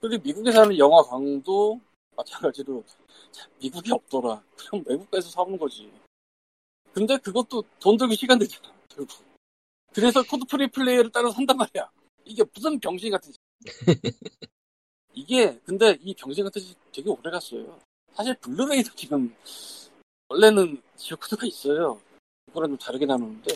그리고 미국에서 하는 영화 광도 마찬가지로 미국이 없더라. 그럼 외국에서 사오는 거지. 근데 그것도 돈 들고 시간 들잖아. 결국. 그래서 code free player를 따로 산단 말이야. 이게 무슨 병신 같은 짓. 이게 근데 이 병신 같은 짓 되게 오래 갔어요. 사실 블루레이도 지금 원래는 지역 코드가 있어요. 그거랑 좀 다르게 나누는데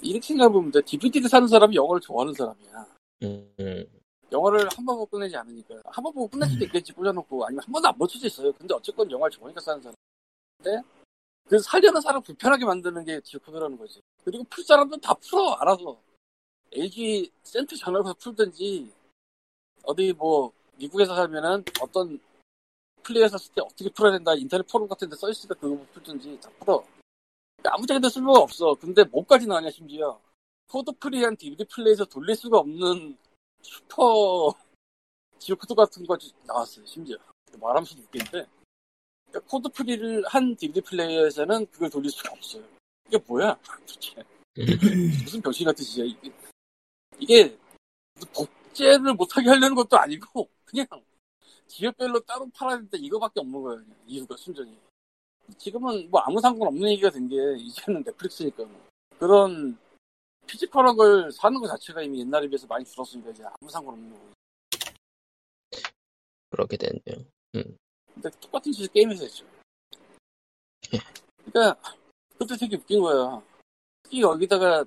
이렇게 생각해보면 돼. DVD를 사는 사람이 영화를 좋아하는 사람이야. 음, 음. 영화를 한 번 보고 끝내지 않으니까 한 번 보고 끝낼 수도 있겠지 꽂아놓고 아니면 한 번도 안 볼 수도 있어요 근데 어쨌건 영화를 좋아하니까 사는 사람 근데 그 사려는 사람 불편하게 만드는 게 지역 코드라는 거지. 그리고 풀 사람들은 다 풀어 알아서. LG 센터 전화로 풀든지 어디 뭐 미국에서 살면은 어떤 플레이어 샀을 때 어떻게 풀어야 된다 인터넷 포럼 같은 데 써있으니까 그거 풀든지 다 풀어. 아무 데도 쓸모가 없어. 근데 뭐까지 나냐 심지어. 코드 프리한 DVD 플레이에서 돌릴 수가 없는 슈퍼 지역 코드 같은 거 나왔어요 심지어. 말하면서도 웃긴데 그러니까 코드 프리를 한 DVD 플레이어에서는 그걸 돌릴 수가 없어요 이게 뭐야 도대체 무슨 병신 같은 짓이야 이게 이게 복제를 못하게 하려는 것도 아니고 그냥 지역별로 따로 팔아야 되는데 이거밖에 없는 거예요 그냥 이유가 순전히 지금은 뭐 아무 상관없는 얘기가 된 게 이제는 넷플릭스니까 뭐. 그런 physical한 걸 사는 것 자체가 이미 옛날에 비해서 많이 줄었으니까 이제 아무 상관없는 거고. 그렇게 됐네요. 근데 똑같은 짓을 게임에서 했죠. 그러니까 그때 되게 웃긴 거야. 특히 여기다가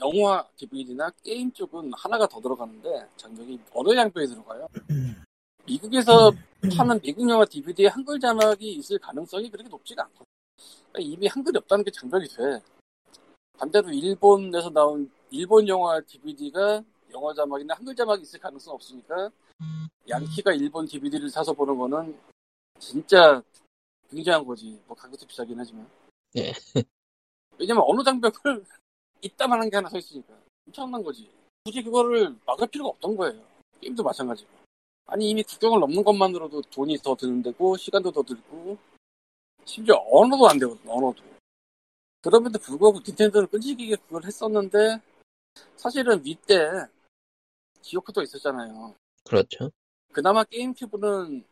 영화 DVD나 게임 쪽은 하나가 더 들어가는데 장벽이 언어 양쪽에 들어가요. 미국에서 파는 미국 영화 DVD에 한글 자막이 있을 가능성이 그렇게 높지가 않고 그러니까 이미 한글이 없다는 게 장벽이 돼. 반대로 일본에서 나온 일본 영화 DVD가 영어 자막이나 한글 자막이 있을 가능성 없으니까 양키가 일본 DVD를 사서 보는 거는 진짜 굉장한 거지. 뭐 가격도 비싸긴 하지만. 예. 왜냐면 어느 장벽을 이따만 한 게 하나 서 있으니까. 엄청난 거지. 굳이 그거를 막을 필요가 없던 거예요. 게임도 마찬가지고. 아니 이미 국경을 넘는 것만으로도 돈이 더 드는 데고 시간도 더 들고 심지어 언어도 안 되거든 언어도. 그럼에도 불구하고 닌텐도는 끈질기게 그걸 했었는데 사실은 Wii 때 geocode가 있었잖아요. 그렇죠. 그나마 게임큐브는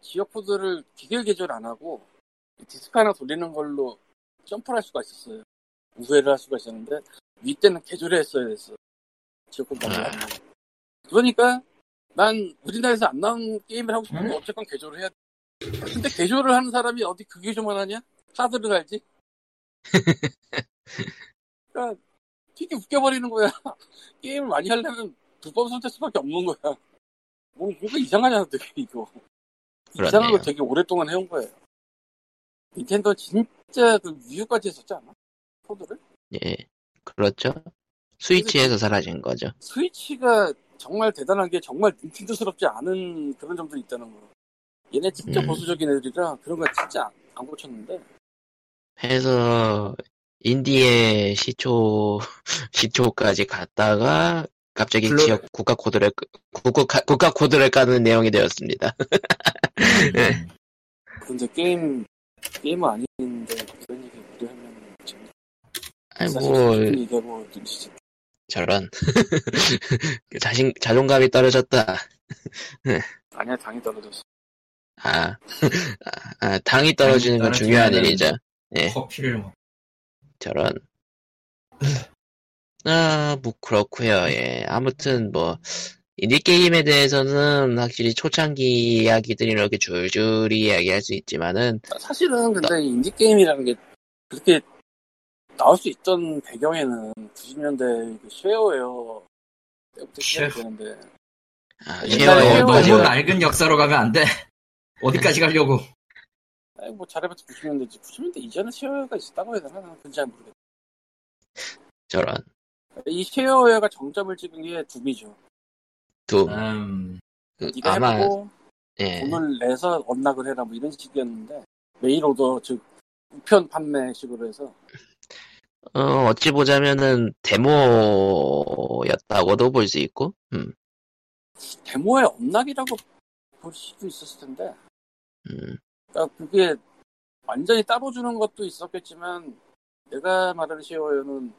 geocode를 기계 개조를 안 하고 디스크 하나 돌리는 걸로 점프를 할 수가 있었어요. 우회를 할 수가 있었는데 위 때는 개조를 했어야 됐어. geocode 안 하고. 그러니까 난 우리나라에서 안 나온 게임을 하고 싶으면 어쨌건 개조를 해야 돼. 근데 개조를 하는 사람이 어디 그 개조만 하냐? 하드를 알지? 그러니까 되게 웃겨버리는 거야. 게임을 많이 하려면 불법 선택 수밖에 없는 거야. 뭐, 뭔가 이상하냐, 되게, 이거. 이상한 걸 그렇네요. 되게 오랫동안 해온 거예요. 닌텐도 진짜 그 위유까지 했었지 않아? 코드를? 예. 그렇죠. 스위치에서 사라진 거죠. 스위치가 정말 대단한 게 정말 닌텐도스럽지 않은 그런 점들이 있다는 거. 얘네 진짜 음. 보수적인 애들이라 그런 거 진짜 안, 안 고쳤는데. 해서 인디의 시초 시초까지 갔다가 갑자기 블루- 지역 국가 코드를 끄- 국가 국가 코드를 까는 내용이 되었습니다. 네. 근데 게임, 게임은 아닌데 그런 얘기 우리 하면 참. 아니 뭐 얘기하고 진짜 저런 그 자신 자존감이 떨어졌다. 아니야, 당이 떨어졌어. 아, 아, 아, 당이 떨어지는 건 중요한 일이죠. 예. 커피를 먹. 저런. 아, 뭐, 그렇구요 예. 아무튼, 뭐, 인디게임에 대해서는 확실히 초창기 이야기들이 이렇게 줄줄이 이야기할 수 있지만은, 사실은 근데 인디게임이라는 게 그렇게 나올 수 있던 배경에는 90년대 그 쉐어웨어 때부터 시작이 share. 되는데 아, 쉐어에 너무 낡은 역사로 가면 안 돼. 어디까지 가려고? 아니, 뭐 잘해봤자 90년대지. 90년대 이전에 shareware가 있었다고 해야 되나? 그건 잘 모르겠다. 저런 이 shareware가 정점을 찍은 게 Doom이죠. Doom. 음, 그, 네가 아마 해보고 예. 돈을 내서 unlock을 해라 뭐 이런 식이었는데 mail order 즉 우편 판매식으로 해서. 어, 어찌 보자면은 데모였다고도 볼 수 있고, 음, 데모의 unlock이라고 볼 수도 있었을 텐데. 음, 그러니까 그게 완전히 따로 주는 것도 있었겠지만 내가 말하는 shareware는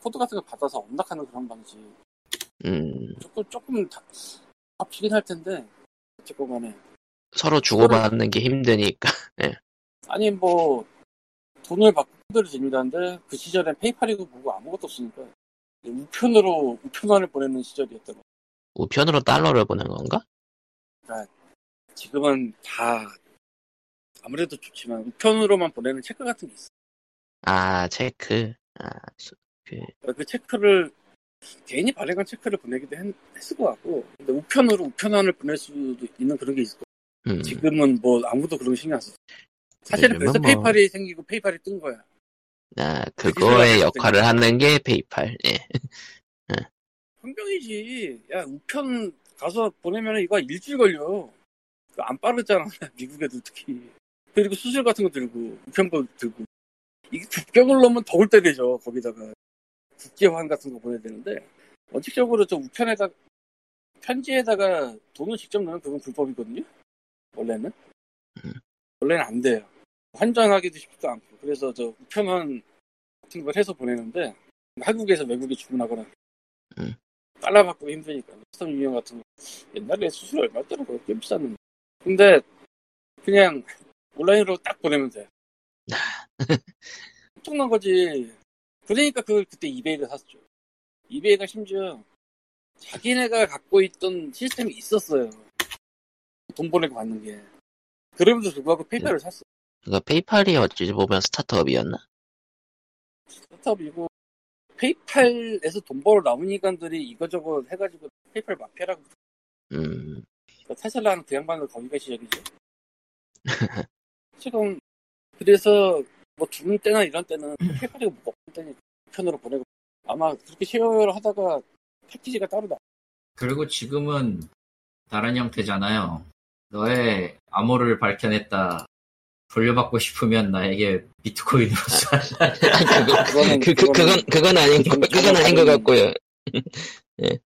코드 같은 거 받아서 unlock하는 그런 방식. 음, 조금 조금 다, 합치긴 할 텐데 어쨌건 간에 서로 주고받는 게 힘드니까, 아니 뭐 돈을 받고 코드를 집니다는데 그 시절엔 페이팔이고 뭐고 아무것도 없으니까. 우편으로 우편안을 보내는 시절이었다고 우편으로 달러를 보낸 건가? 지금은 다 아무래도 좋지만 우편으로만 보내는 체크 같은 게 있어 아, 체크. 아, 수- 그러니까 그 체크를 개인이 발행한 체크를 보내기도 했, 했을 것 같고 근데 우편으로 우편안을 보낼 수도 있는 그런 게 있을 거 음, 지금은 뭐 아무도 그런 거 신경 안 써. 사실은 그래서 뭐- 페이팔이 생기고 페이팔이 뜬 거야. 아, 그 그거의 역할을 하는 게 페이팔, 예. 환경이지. 야 우편 가서 보내면 이거 일주일 걸려. 안 빠르잖아. 미국 애들 특히. 그리고 수술 같은 거 들고 우편거 들고 이게 국경을 넘으면 더울 때 되죠. 거기다가 국제환 같은 거 보내야 되는데 원칙적으로 저 우편에다 편지에다가 돈을 직접 넣으면 그건 불법이거든요. 원래는 음. 원래는 안 돼요. 환전하기도 쉽지도 않고 그래서 저 우편원 같은 걸 해서 보내는데 한국에서 외국에 주문하거나 음. 달러 받고 힘드니까 스턴 유형 같은 거 옛날에 수술 얼마더라고요 꽤 비쌌는데 근데 그냥 온라인으로 딱 보내면 돼 엄청난 거지 그러니까 그걸 그때 이베이를 샀죠. 이베이가 심지어 자기네가 갖고 있던 시스템이 있었어요. 돈 보내고 받는 게. 그럼에도 불구하고 페이팔을 샀어 그니까 페이팔이 어찌 보면 스타트업이었나? 스타트업이고 페이팔에서 돈 벌어 나온 인간들이 이거저거 해가지고 페이팔 마피아라고 음, 그러니까 테슬라는 그 양반을 거기가 시작이죠. 지금 그래서 뭐 죽는 때나 이런 때는 뭐 없을 때니 편으로 보내고 아마 그렇게 쉐어를 하다가 패키지가 따로 나. 그리고 지금은 다른 형태잖아요. 너의 암호를 밝혀냈다. 돌려받고 싶으면 나에게 비트코인으로 써. 아니, 그거, 그거는 그, 그, 그건, 그건 아닌, 거, 그건 아닌 것 같고요.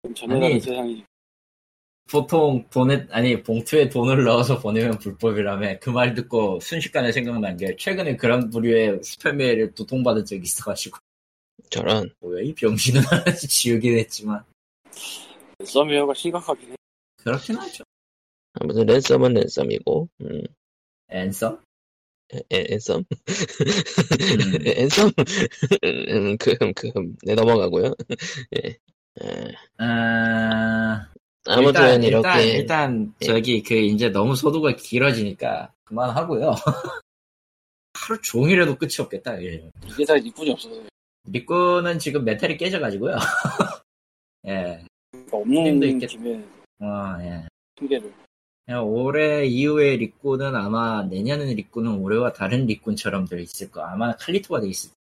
좀 전해라는 아니, 세상이 보통 돈에 아니 봉투에 돈을 넣어서 보내면 불법이라며 그 말 듣고 순식간에 생각난 게 최근에 그런 부류의 스팸 메일을 도통받은 적이 있어가지고 저런, 뭐야 이 병신은 지우긴 했지만 썸웨어가 심각하긴 해. 그렇긴 하죠. 아무튼 랜섬은 랜섬이고, 음, 앤서? 애- 앤섬? 음. 앤섬? 음, 그, 그, 네, 넘어가고요. 예. 예. 아... 아무튼 일단, 이렇게, 일단, 일단 예. 저기 그 이제 너무 소두가 길어지니까 그만하고요. 하루 종일해도 끝이 없겠다. 예. 이게 다 일꾼이 없어서 리꾸는 지금 메탈이 깨져가지고요. 예. 그러니까 없는 힘도 있겠- 김에 어, 예. 핑계를. 그냥 올해 이후에 리꾸는 아마 내년에 리꾸는 올해와 다른 리꾼처럼 돼 있을 거. 아마 칼리토가 돼 있을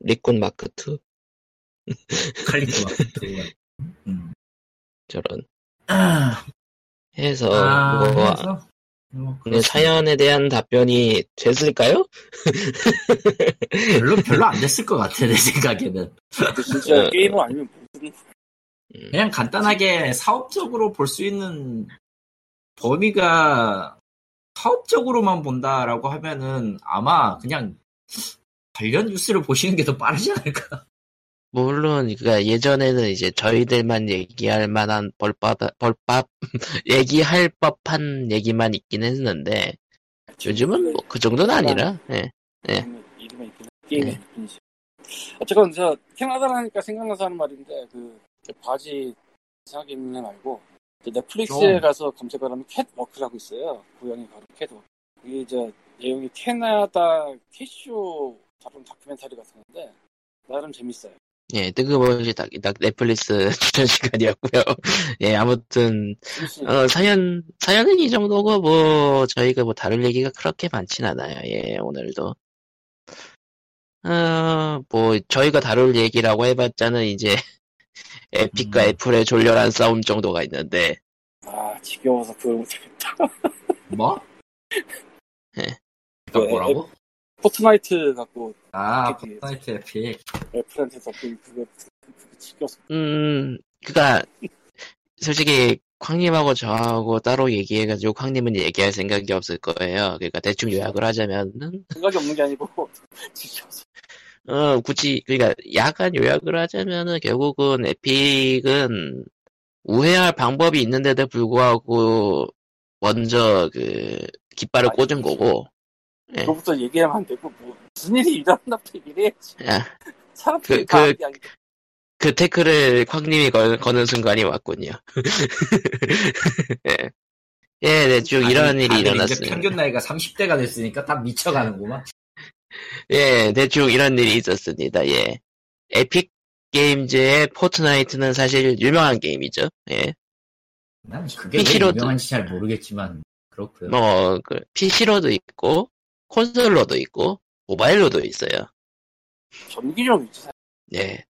리꾼 마크 2? 칼리토가. 음. 저런. 아, 해서, 아, 뭐, 그래서 뭐그 그렇습니다. 사연에 대한 답변이 됐을까요? 별로 별로 안 됐을 것 같아 내 생각에는. 진짜 어. 게임을 아니면 음, 그냥 간단하게 사업적으로 볼 수 있는 범위가 사업적으로만 본다라고 하면은 아마 그냥 관련 뉴스를 보시는 게 더 빠르지 않을까. 물론, 그니까 예전에는 이제 저희들만 얘기할 만한 벌밥, 벌밥, 얘기할 법한 얘기만 있긴 했는데, 요즘은 뭐 그 정도는 아니라, 예. 예. 네. 일꾼이지. 어쨌건 저 캐나다라니까 생각나서 하는 말인데 그, 그 바지 이상하게 입는 애 말고 그 넷플릭스에 좀. 가서 검색을 하면 catwalk라고 있어요. 고양이 가로 catwalk. 이게 저 내용이 캐나다 캐쇼 다룬 다큐멘터리 같은 건데 나름 재밌어요. 예, 뜨거워시 딱, 딱 넷플릭스 추천 시간이었고요. 예, 아무튼. 어, 사연 사연은 이 정도고 뭐 저희가 뭐 다룰 얘기가 그렇게 많진 않아요. 예, 오늘도. 어, 뭐 저희가 다룰 얘기라고 해봤자는 이제 에픽과 음. 애플의 졸렬한 싸움 정도가 있는데 아 지겨워서 그걸 못하겠다. 뭐? 예. 그러니까 그 뭐라고? 포트나이트 갖고 아, 포트나이트 에픽. 애플한테 덤빈 그거 그거 지겨워서 음, 그니까, 솔직히, 쾅님하고 저하고 따로 얘기해가지고, 쾅님은 얘기할 생각이 없을 거예요. 그러니까, 대충 요약을 하자면은, 생각이 없는 게 아니고 지겨워서. 어, 굳이, 그러니까, 약간 요약을 하자면은, 결국은, 에픽은, 우회할 방법이 있는데도 불구하고, 먼저, 그, 깃발을 아니, 꽂은 거고, 예. 그거부터 얘기하면 안 되고 뭐 무슨 일이 일어났나부터 얘기해야지. 야, 사람들이 그- 다 그-. 그 태클을 쾅님이 거, 거는 순간이 왔군요. 예. 예, 대충 이런 아니, 일이 다들 이제 일어났어요. 평균 나이가 30대가 됐으니까 다 미쳐가는구만. 예, 대충 이런 일이 있었습니다. 예. 에픽 게임즈의 포트나이트는 사실 유명한 게임이죠. 예. 난 그게 왜 PC로도- 유명한지 잘 모르겠지만 그렇고요. 뭐, 그, PC로도 있고, 콘솔로도 있고, 모바일로도 있어요. 사실. 예.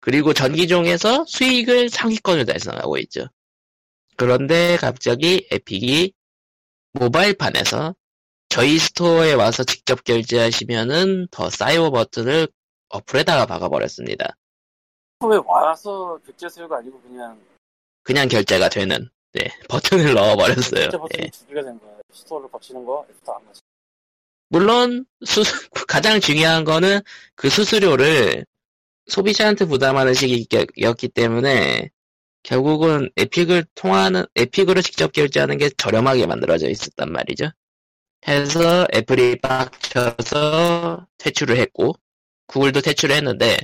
그리고 전기종에서 수익을 상위권을 달성하고 있죠. 그런데 갑자기 에픽이 모바일판에서 저희 store에 와서 직접 결제하시면은 더 싸요 버튼을 어플에다가 박아버렸습니다. 왜 와서 결제하세요가 아니고 그냥 그냥 결제가 되는 네, 버튼을 넣어버렸어요. 결제 버튼이 예. 두 개가 된 거야. store를 거치는 거 애프터 안 가지. 물론 수, 가장 중요한 거는 그 수수료를 소비자한테 부담하는 식이었기 때문에 결국은 에픽을 통하는 에픽으로 직접 결제하는 게 저렴하게 만들어져 있었단 말이죠. 해서 애플이 빡쳐서 퇴출을 했고 구글도 퇴출을 했는데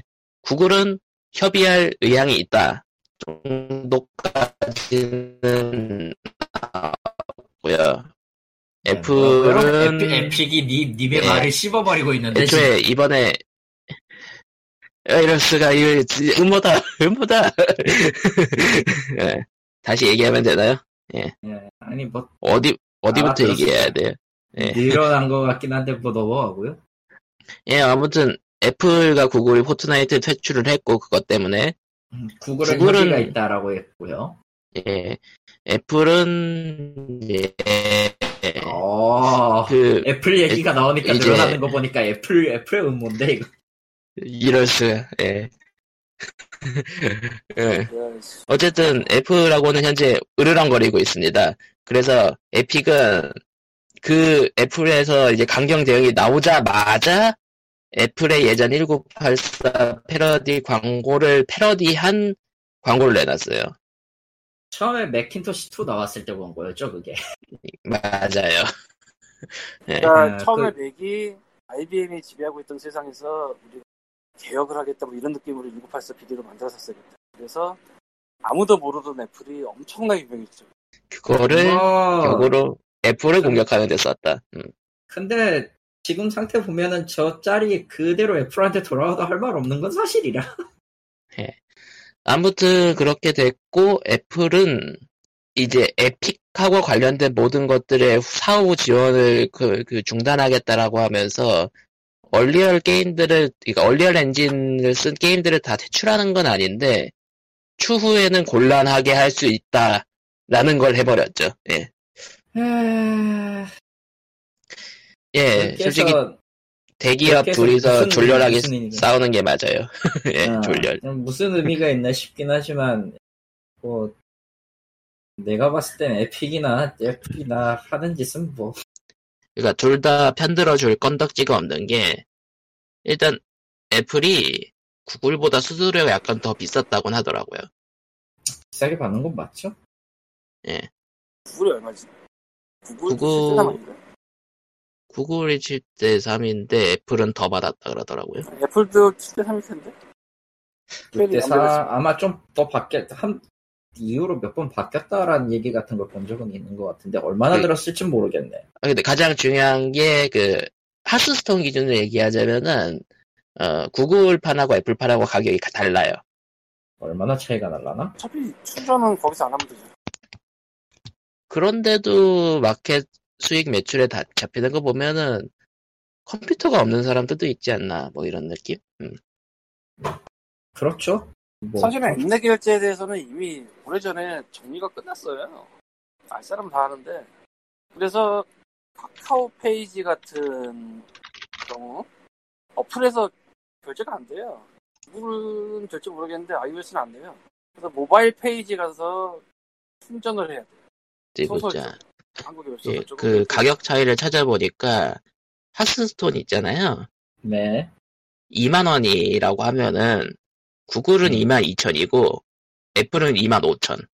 구글은 협의할 의향이 있다 정도까지는 나왔고요. 애플은 에픽, 에픽 이 니, 님의 예. 말을 씹어버리고 있는데 애초에 이번에 아, 이럴 수가 이거 진짜 음모다 음모다 예, 다시 얘기하면 되나요? 지금. 예, 아니 뭐 어디 어디부터 아, 얘기해야 돼요? 예. 늘어난 것 같긴 한데 뭐 넘어가고요. 예 아무튼 애플과 구글이 포트나이트 퇴출을 했고 그것 때문에 음, 구글은 구글은- 협의가 있다라고 했고요. 예 애플은 예, 어, 그 애플 얘기가 나오니까 이제- 늘어나는 거 보니까 애플 애플 음모인데 이거. 이럴 수가 예. 예. 어쨌든 애플하고는 현재 으르렁거리고 있습니다. 그래서 에픽은 그 애플에서 이제 강경 대응이 나오자마자 애플의 예전 1984 패러디 광고를 패러디한 광고를 내놨어요. 처음에 맥킨토시 2 나왔을 때 본 거였죠 그게. 맞아요. 예. 그러니까 아, 처음에 맥이 IBM이 지배하고 있던 세상에서 우리가 개혁을 하겠다 뭐 이런 느낌으로 1984 비디오를 만들었었겠다. 그래서 아무도 모르던 애플이 엄청나게 유명했죠. 그거를 뭐, 역으로 애플을 공격하는 데 썼다. 음. 근데 지금 상태 보면은 저 짤이 그대로 애플한테 돌아와도 할 말 없는 건 사실이라. 아무튼 그렇게 됐고 애플은 이제 에픽하고 관련된 모든 것들의 사후 지원을 그, 그 중단하겠다라고 하면서 얼리얼 게임들을 그러니까 얼리얼 엔진을 쓴 게임들을 다 퇴출하는 건 아닌데 추후에는 곤란하게 할 수 있다라는 걸 해버렸죠. 예, 예, 그렇게 솔직히 해서 대기업 둘이서 졸렬하게. 싸우는 게 맞아요. 예, 아, 졸렬. 무슨 의미가 있나 싶긴 하지만 뭐 내가 봤을 땐 에픽이나 애플이나 하는 짓은 뭐 그러니까 둘 다 편들어 줄 건덕지가 없는 게 일단 애플이 구글보다 수수료가 약간 더 비쌌다곤 하더라고요. 비싸게 받는 건 맞죠? 구글이 얼마지? 구글 구글- 7대3 아닌가? 구글이 7대 3인데 애플은 더 받았다 그러더라고요. 애플도 7대 3일 텐데. 특별히 안 6대 4 아마 좀 더 바뀌었 한 이후로 몇 번 바뀌었다라는 얘기 같은 걸 본 적은 있는 것 같은데 얼마나 네. 들었을지 모르겠네. 아, 근데 가장 중요한 게 그 하스스톤 기준으로 얘기하자면은 어, 구글판하고 애플판하고 가격이 가- 달라요. 얼마나 차이가 날라나? 어차피 충전은 거기서 안 하면 되죠. 그런데도 마켓 수익 매출에 다 잡히는 거 보면은 컴퓨터가 없는 사람들도 있지 않나 뭐 이런 느낌? 음. 그렇죠. 뭐, 사실은 앱내 결제에 대해서는 이미 오래전에 정리가 끝났어요. 알 사람은 다 아는데. 그래서 카카오 페이지 같은 경우 어플에서 결제가 안 돼요. 구글은 될지 모르겠는데 iOS는 안 돼요. 그래서 모바일 페이지 가서 충전을 해야 돼요. 어디 소설 보자. 한국에 예, 그 가격 차이를 찾아보니까 하스스톤 있잖아요. 네. 2만 원이라고 하면은 구글은 음. 2만 2천이고 애플은 2만 5천.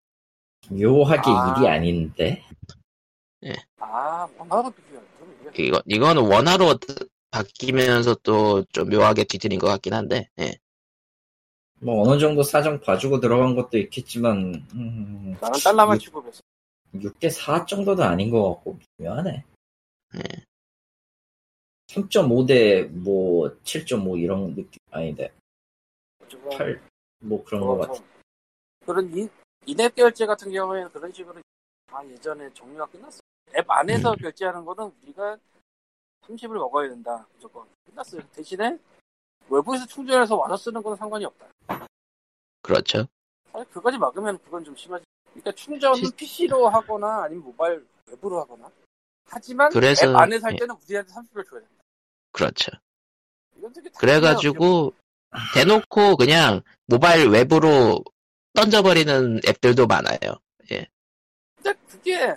묘하게 아. 일이 아닌데. 아, 원하로 비교해요. 그럼 이게 이거 이거는 원화로 바뀌면서 또 좀 묘하게 뒤틀린 것 같긴 한데. 예. 뭐 어느 정도 사정 봐주고 들어간 것도 있겠지만 음, 나는 달러만 취급해서 6대 4 정도도 아닌 것 같고 미묘하네. 네. 3.5대 뭐 7.5 이런 느낌 아닌데 지금 8뭐 그런 것 같아. 그런 인, 인앱 결제 같은 경우에는 그런 식으로 다 예전에 종류가 끝났어요. 앱 안에서 음. 결제하는 거는 우리가 30을 먹어야 된다. 무조건. 끝났어요. 대신에 외부에서 충전해서 와서 쓰는 건 상관이 없다. 그렇죠. 사실 그까지 막으면 그건 좀 심하지. 그러니까 충전은 시- PC로 하거나 아니면 모바일 웹으로 하거나. 하지만 그래서- 앱 안에서 할 예. 때는 우리한테 30을 줘야 된다. 그렇죠. 그래가지고 대놓고 그냥 모바일 웹으로 던져버리는 앱들도 많아요. 근데 그게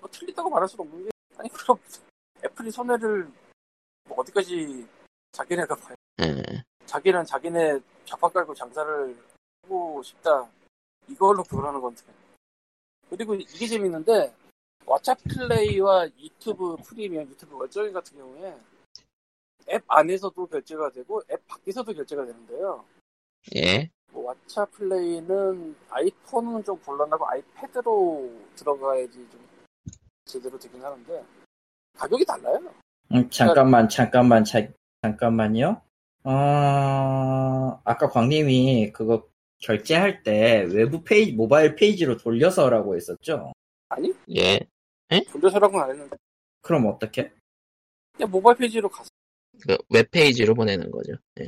뭐 틀리다고 말할 수는 없는 게 아니 그럼 애플이 손해를 뭐 어디까지 자기네가 봐요. 예. 자기는 자기네 좌파 깔고 장사를 하고 싶다 이걸로 그걸 하는 건데 그리고 이게 재밌는데 왓챠 플레이와 유튜브 프리미엄 유튜브 월정액 같은 경우에 앱 안에서도 결제가 되고 앱 밖에서도 결제가 되는데요 예. 뭐 왓챠 플레이는 아이폰은 좀 곤란하고 아이패드로 들어가야지 좀 제대로 되긴 하는데 가격이 달라요. 음, 잠깐만 잠깐만 자, 잠깐만요. 어, 아까 광님이 그거 결제할 때 외부 페이지 모바일 페이지로 돌려서라고 했었죠. 아니 예. 돌려서라고는 안 했는데 그럼 어떻게? 그냥 모바일 페이지로 가서 그 웹페이지로 보내는 거죠. 예.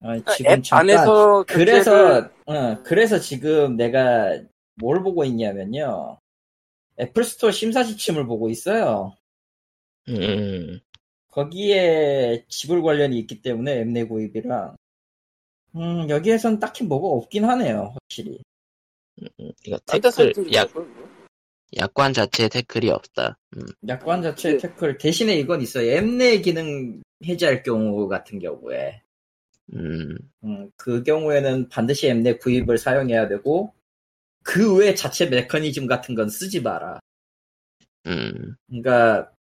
아, 그러니까 지금 앱 잠깐 안에서 그래서 결제를- 어, 그래서 지금 내가 뭘 보고 있냐면요. 애플 스토어 심사 지침을 보고 있어요. 음, 거기에 지불 관련이 있기 때문에 앱 내 구입이랑 음, 여기에선 딱히 뭐가 없긴 하네요, 확실히. 음, 이거 태클, 약, 거예요. 약관 자체에 태클이 없다. 음, 약관 자체 네. 태클 대신에 이건 있어요. 앱내 기능 해제할 경우 같은 경우에 음, 음, 그 경우에는 반드시 앱내 구입을 사용해야 되고 그 외 자체 메커니즘 같은 건 쓰지 마라. 음, 그러니까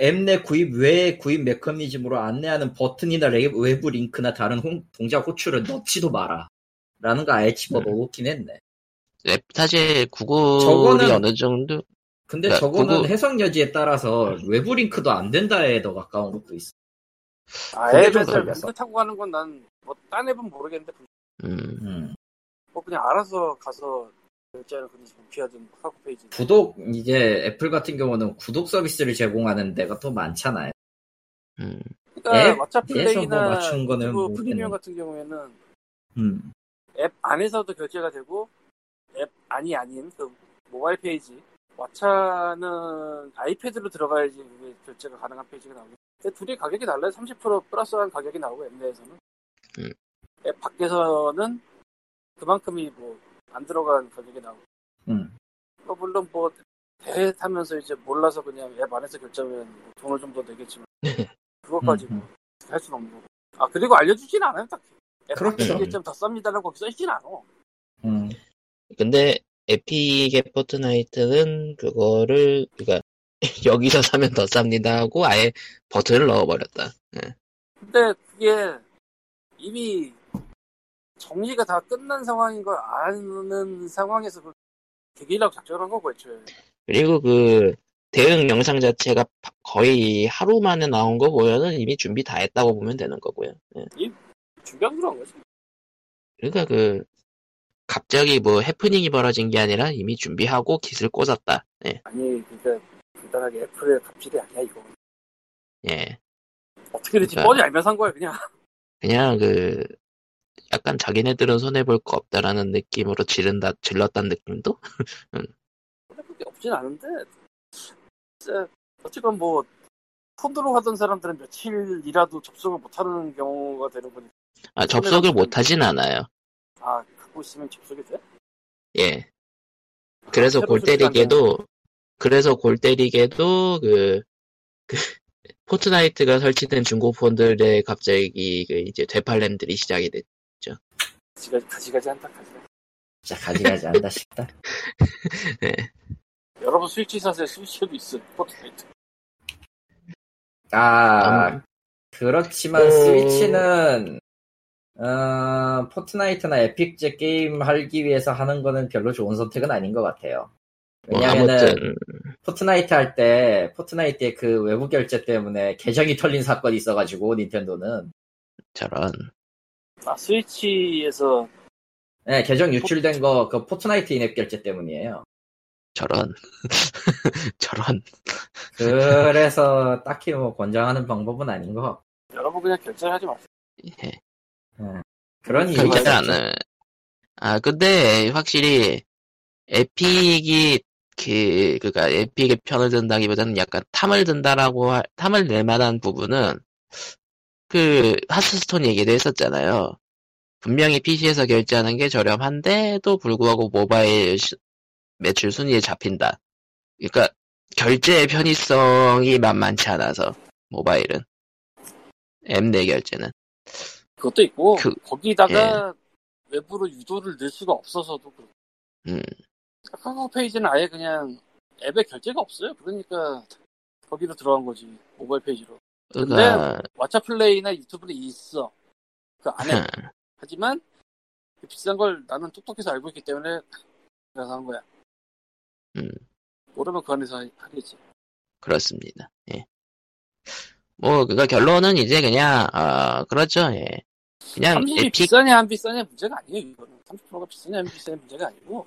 앱내 구입 외의 구입 메커니즘으로 안내하는 버튼이나 레- 외부 링크나 다른 홍- 동작 호출을 넣지도 마라. 라는 거 아예 집어넣긴 했네. 웹, 사실 구글이 저거는- 어느 정도, 근데 그러니까 저거는 그거- 해석 여지에 따라서 외부 링크도 안 된다에 더 가까운 것도 있어. 아, 앱에서. 링크 타고 가는 건 난 뭐 딴 앱은 모르겠는데 음, 음. 뭐 그냥 알아서 가서 구독 이제 애플 같은 경우는 구독 서비스를 제공하는 데가 또 많잖아요. 음, 그러니까 앱 왓챠 내에서 뭐 플레이나 맞춘 거는 모르겠네. 프리미엄 같은 경우에는 음. 앱 안에서도 결제가 되고 앱 안이 아닌 그 모바일 페이지 왓챠는 아이패드로 들어가야지 그게 결제가 가능한 페이지가 나오고 근데 둘이 가격이 달라요 30% 플러스한 가격이 나오고 앱 내에서는 음. 앱 밖에서는 그만큼이 뭐 안 들어간 가격이 나오고 음. 뭐 물론 뭐 대회 타면서 이제 몰라서 그냥 앱 안에서 결제하면 뭐 돈을 좀 더 내겠지만 그것까지 음, 뭐할 수는 없는 거고 아 그리고 알려주진 않아요 딱히 앱 그렇죠. 밖에서 결제하면 더 쌉니다라고 거기 써있진 않아 음. 근데 에픽의 포트나이트는 그거를 그러니까 여기서 사면 더 쌉니다 하고 아예 버튼을 넣어버렸다. 예. 근데 그게 이미 정리가 다 끝난 상황인 걸 아는 상황에서 그 개기려고 작정한 거고 애초에 그리고 그 대응 영상 자체가 바- 거의 하루 만에 나온 거 보면은 이미 준비 다 했다고 보면 되는 거고요. 예. 준비한 그런 거지. 그러니까 그 갑자기 뭐 해프닝이 벌어진 게 아니라 이미 준비하고 깃을 꽂았다. 예. 아니, 그러니까 간단하게 애플의 갑질이 아니야 이거. 예. 어떻게 될지 그러니까- 뻔히 알면서 한 거야 그냥. 그냥 그 약간 자기네들은 손해 볼 거 없다라는 느낌으로 지른다 질렀다는 느낌도 그게 없진 않은데 진짜 어쨌건 뭐 폰으로 하던 사람들은 며칠이라도 접속을 못하는 경우가 되는 거니까 아 접속을 못 하진 않아요. 아 갖고 있으면 접속이 돼? 예. 그래서 새로 골 때리게도 그래서 골 때리게도 그, 그 포트나이트가 설치된 중고폰들에 갑자기 그 이제 되팔렘들이 시작이 됐. 가지가지 가지가지 한다 가지가지. 진짜 가지가지 한다 싶다. 여러분 스위치 사세요 스위치도 있어요 포트나이트. 아, 음. 그렇지만 어. 스위치는 어, 포트나이트나 에픽제 게임 하기 위해서 하는 거는 별로 좋은 선택은 아닌 것 같아요. 뭐 왜냐면은 아무튼 포트나이트 할 때 포트나이트의 그 외부 결제 때문에 계정이 털린 사건이 있어가지고 닌텐도는 저런 아 스위치에서 네, 계정 유출된 거 그 포트나이트 in-app 결제 때문이에요. 저런 저런 그래서 딱히 뭐 권장하는 방법은 아닌 것 같고 여러분 그냥 결제를 하지 마세요. 예. 그런 이유가 결제를 있죠. 아 근데 확실히 에픽이 그 그니까 에픽의 편을 든다기보다는 약간 탐을 든다라고 할- 탐을 낼 만한 부분은 그 하스스톤 얘기도 했었잖아요. 분명히 PC에서 결제하는 게 저렴한데도 불구하고 모바일 시- 매출 순위에 잡힌다. 그러니까 결제의 편의성이 만만치 않아서 모바일은 M4 결제는 그것도 있고 그- 거기다가 외부로 유도를 넣을 수가 없어서도 그렇고 음. 카카오 페이지는 아예 그냥 앱에 결제가 없어요. 그러니까 거기로 들어간 거지 모바일 페이지로. 그러니까 왓챠 플레이나 유튜브는 있어. 그 안에 하지만 그 비싼 걸 나는 똑똑해서 알고 있기 때문에 그래서 한 거야. 음. 모르면 그 안에서 하겠지. 그렇습니다. 예. 뭐, 그니까 결론은 이제 그냥, 아, 그렇죠, 예. 그냥 30이 에픽, 비싸냐 안 비싸냐 문제가 아니에요. 이거는 30%가 비싸냐 안 비싸냐 문제가 아니고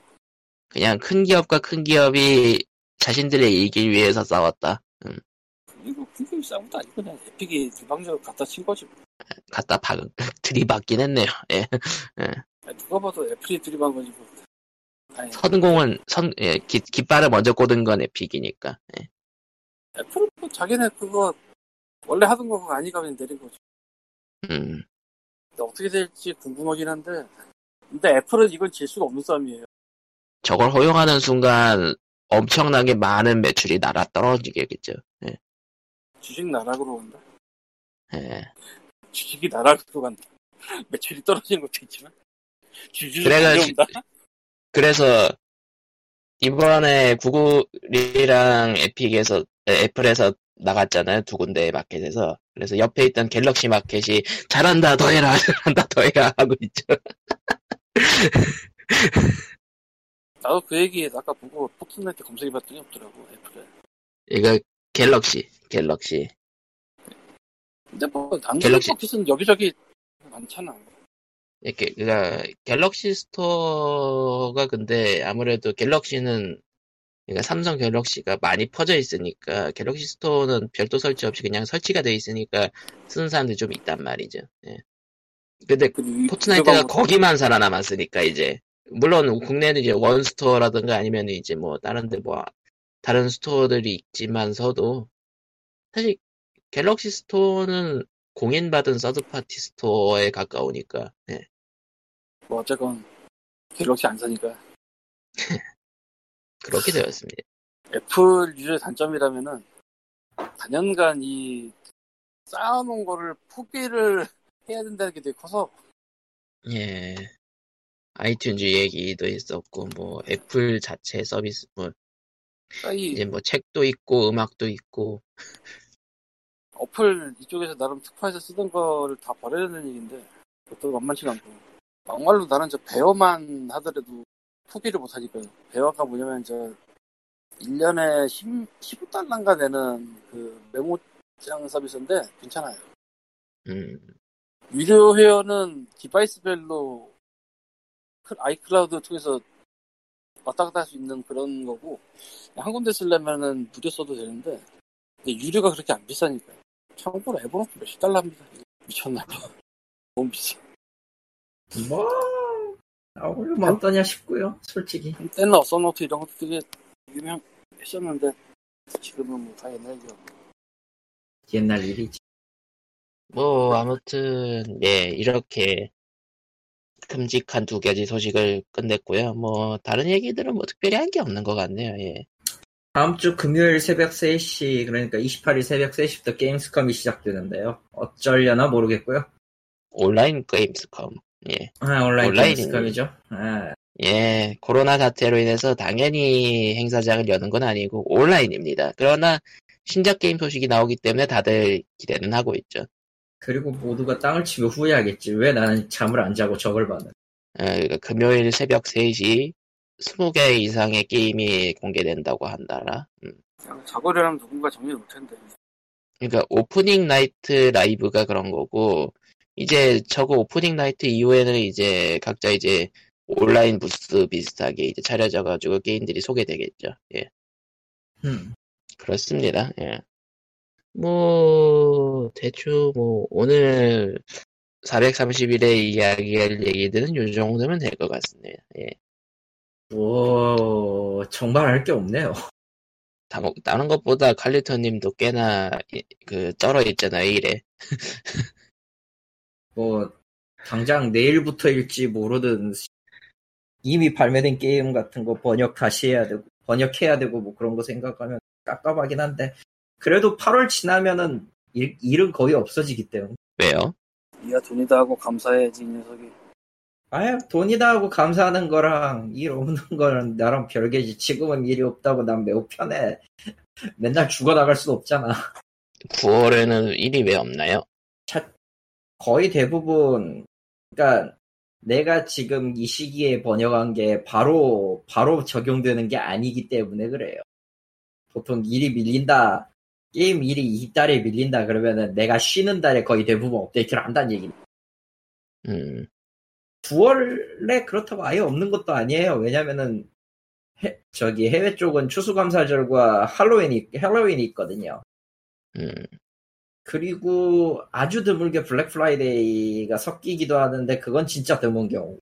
그냥 큰 기업과 큰 기업이 자신들의 이익을 위해서 싸웠다. 음, 이거 굉장히 비싼 것도 아니고 그냥 에픽이 일방적으로 갖다 친 거지. 갖다 박, 들이박긴 했네요. 예. 아니, 누가 봐도 애플이 거지 뭐. 선공은, 선, 예, 깃, 깃발을 먼저 꽂은 건 에픽이니까. 예. 애플은 뭐 자기네 그거 원래 하던 거 아니가 그냥 내린 거지. 음, 근데 어떻게 될지 궁금하긴 한데 근데 애플은 이건 질 수가 없는 싸움이에요. 저걸 허용하는 순간 엄청나게 많은 매출이 날아 떨어지겠죠. 예. 주식 나락으로 간다. 예. 주식이 나락으로 간다. 매출이 떨어지는 것도 있지만 그래가지- 가져온다. 그래서 이번에 구글이랑 에픽에서 에, 애플에서 나갔잖아요 두 군데 마켓에서 그래서 옆에 있던 갤럭시 마켓이 잘한다 더해라 잘한다 더해라 하고 있죠 나도 그 얘기 아까 보고 포트나이트 검색해봤더니 없더라고 애플에. 이거 갤럭시 갤럭시 근데 뭐 갤럭시- 포켓은 여기저기 많잖아. 이렇게 그니까 갤럭시 스토어가 근데 아무래도 갤럭시는 그러니까 삼성 갤럭시가 많이 퍼져 있으니까 갤럭시 스토어는 별도 설치 없이 그냥 설치가 돼 있으니까 쓰는 사람들이 좀 있단 말이죠. 예. 근데 그 위- 포트나이트가 거기만 살아남았으니까 이제 물론 국내는 이제 원 스토어라든가 아니면 이제 뭐 다른 데 뭐 다른 스토어들이 있지만서도 사실 갤럭시 스토어는 공인받은 third party 스토어에 가까우니까 예. 뭐 어쨌건 갤럭시 안 사니까 그렇게 되었습니다. 애플 유저의 단점이라면은 단연간 이 쌓아놓은 거를 포기를 해야 된다는 게 되게 커서 예. 아이튠즈 얘기도 있었고 뭐 애플 자체 서비스 뭐 이 이제 뭐 책도 있고 음악도 있고 어플 이쪽에서 나름 특화해서 쓰던 거를 다 버려야 되는 얘기인데 그것도 만만치가 않고 막말로 나는 저 베어만 하더라도 포기를 못 하니까요. Bear가 뭐냐면 저 1년에 10, 15달러인가 되는 그 메모장 서비스인데 괜찮아요. 음, 유료 회원은 device별로 크- iCloud 통해서 왔다 갔다 할 수 있는 그런 거고 한 군데 쓰려면은 무료 써도 되는데 근데 유료가 그렇게 안 비싸니까요. 참고로 Evernote 몇십 달러입니다. 미쳤나 봐. 너무 비싸. 뭐 나오려면 어떠냐 싶고요 솔직히 한때는 어서노트 이런 것도 되게 유명했었는데 지금은 뭐다 옛날 기억. 옛날 일이지 뭐 아무튼 예 이렇게 큼직한 두 가지 소식을 끝냈고요. 뭐 다른 얘기들은 뭐 특별히 한 게 없는 것 같네요. 예. 다음 주 금요일 새벽 3시 그러니까 28일 새벽 3시부터 게임스컴이 시작되는데요 어쩌려나 모르겠고요 온라인 게임스컴. 예. 아 온라인 온라인이네. 게임스컴이죠 아, 예, 코로나 사태로 인해서 당연히 행사장을 여는 건 아니고 온라인입니다. 그러나 신작 게임 소식이 나오기 때문에 다들 기대는 하고 있죠. 그리고 모두가 땅을 치며 후회하겠지 왜 나는 잠을 안 자고 저걸 봤는 예, 그러니까 금요일 새벽 3시 20개 이상의 게임이 공개된다고 한다라. 음. 자고려면 누군가 정리 못 텐데. 그러니까 오프닝 나이트 라이브가 그런 거고 이제 저거 오프닝 나이트 이후에는 이제 각자 이제 온라인 부스 비슷하게 이제 차려져 가지고 게임들이 소개되겠죠. 예. 음. 그렇습니다. 예. 뭐 대충 뭐 오늘 430일에 이야기할 얘기들은 요 정도면 될 것 같습니다. 예. 뭐 정말 할 게 없네요 다, 다른 것보다 칼리토님도 꽤나 이- 그 쩔어 있잖아요 일에. 뭐 당장 내일부터일지 모르든 이미 발매된 게임 같은 거 번역 다시 해야 되고 번역해야 되고 뭐 그런 거 생각하면 깝깝하긴 한데 그래도 8월 지나면은 일, 일은 거의 없어지기 때문에 왜요? 니가 돈이다 하고 감사해야지 이 녀석이. 아예 돈이다 하고 감사하는 거랑 일 없는 거는 나랑 별개지 지금은 일이 없다고 난 매우 편해 맨날 죽어나갈 수도 없잖아 9월에는 일이 왜 없나요? 거의 대부분 그러니까 내가 지금 이 시기에 번역한 게 바로 바로 적용되는 게 아니기 때문에 그래요. 보통 일이 밀린다 게임 일이 이 달에 밀린다 그러면은 내가 쉬는 달에 거의 대부분 업데이트를 한다는 얘기입니다. 음, 9월에 그렇다고 아예 없는 것도 아니에요. 왜냐면은 해- 저기 해외 쪽은 추수감사절과 할로윈이 할로윈이 있거든요. 음, 그리고 아주 드물게 블랙 프라이데이가 섞이기도 하는데 그건 진짜 드문 경우.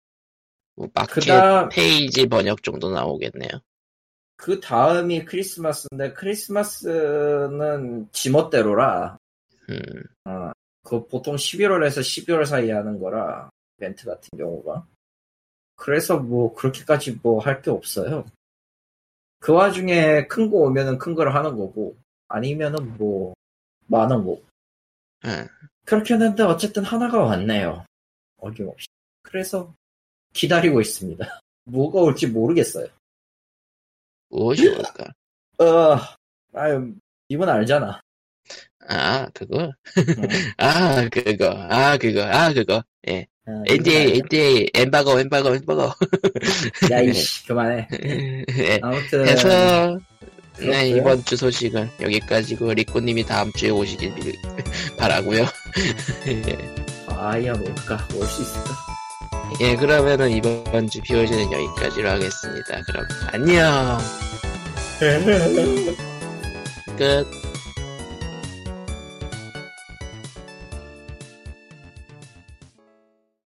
뭐 마켓 그다음- 페이지 번역 정도 나오겠네요. 그 다음이 크리스마스인데 크리스마스는 지멋대로라. 음, 어, 그 보통 11월에서 12월 사이에 하는 거라 이벤트 같은 경우가. 그래서 뭐 그렇게까지 뭐 할 게 없어요. 그 와중에 큰 거 오면은 큰 거를 하는 거고 아니면은 뭐 많은 거. 음. 그렇게 했는데 어쨌든 하나가 왔네요. 어김없이. 그래서 기다리고 있습니다. 뭐가 올지 모르겠어요. 무엇이 올까? 어, 아유, 이분 알잖아. 아, 그거? 어, 아, 그거. 아, 그거. 아, 그거. 예. 어, NDA, NDA, 엠바고, 엠바고. 알잖아. 야, 이씨, 그만해. 예. 아무튼. 해서, 네. 이번 주 소식은 여기까지고, 리코님이 다음 주에 오시길 빌- 바라고요 예. 아 야, 뭘까? 올 수 있을까? 예, 그러면은 이번 주 POG는 여기까지로 하겠습니다. 그럼, 안녕! 끝.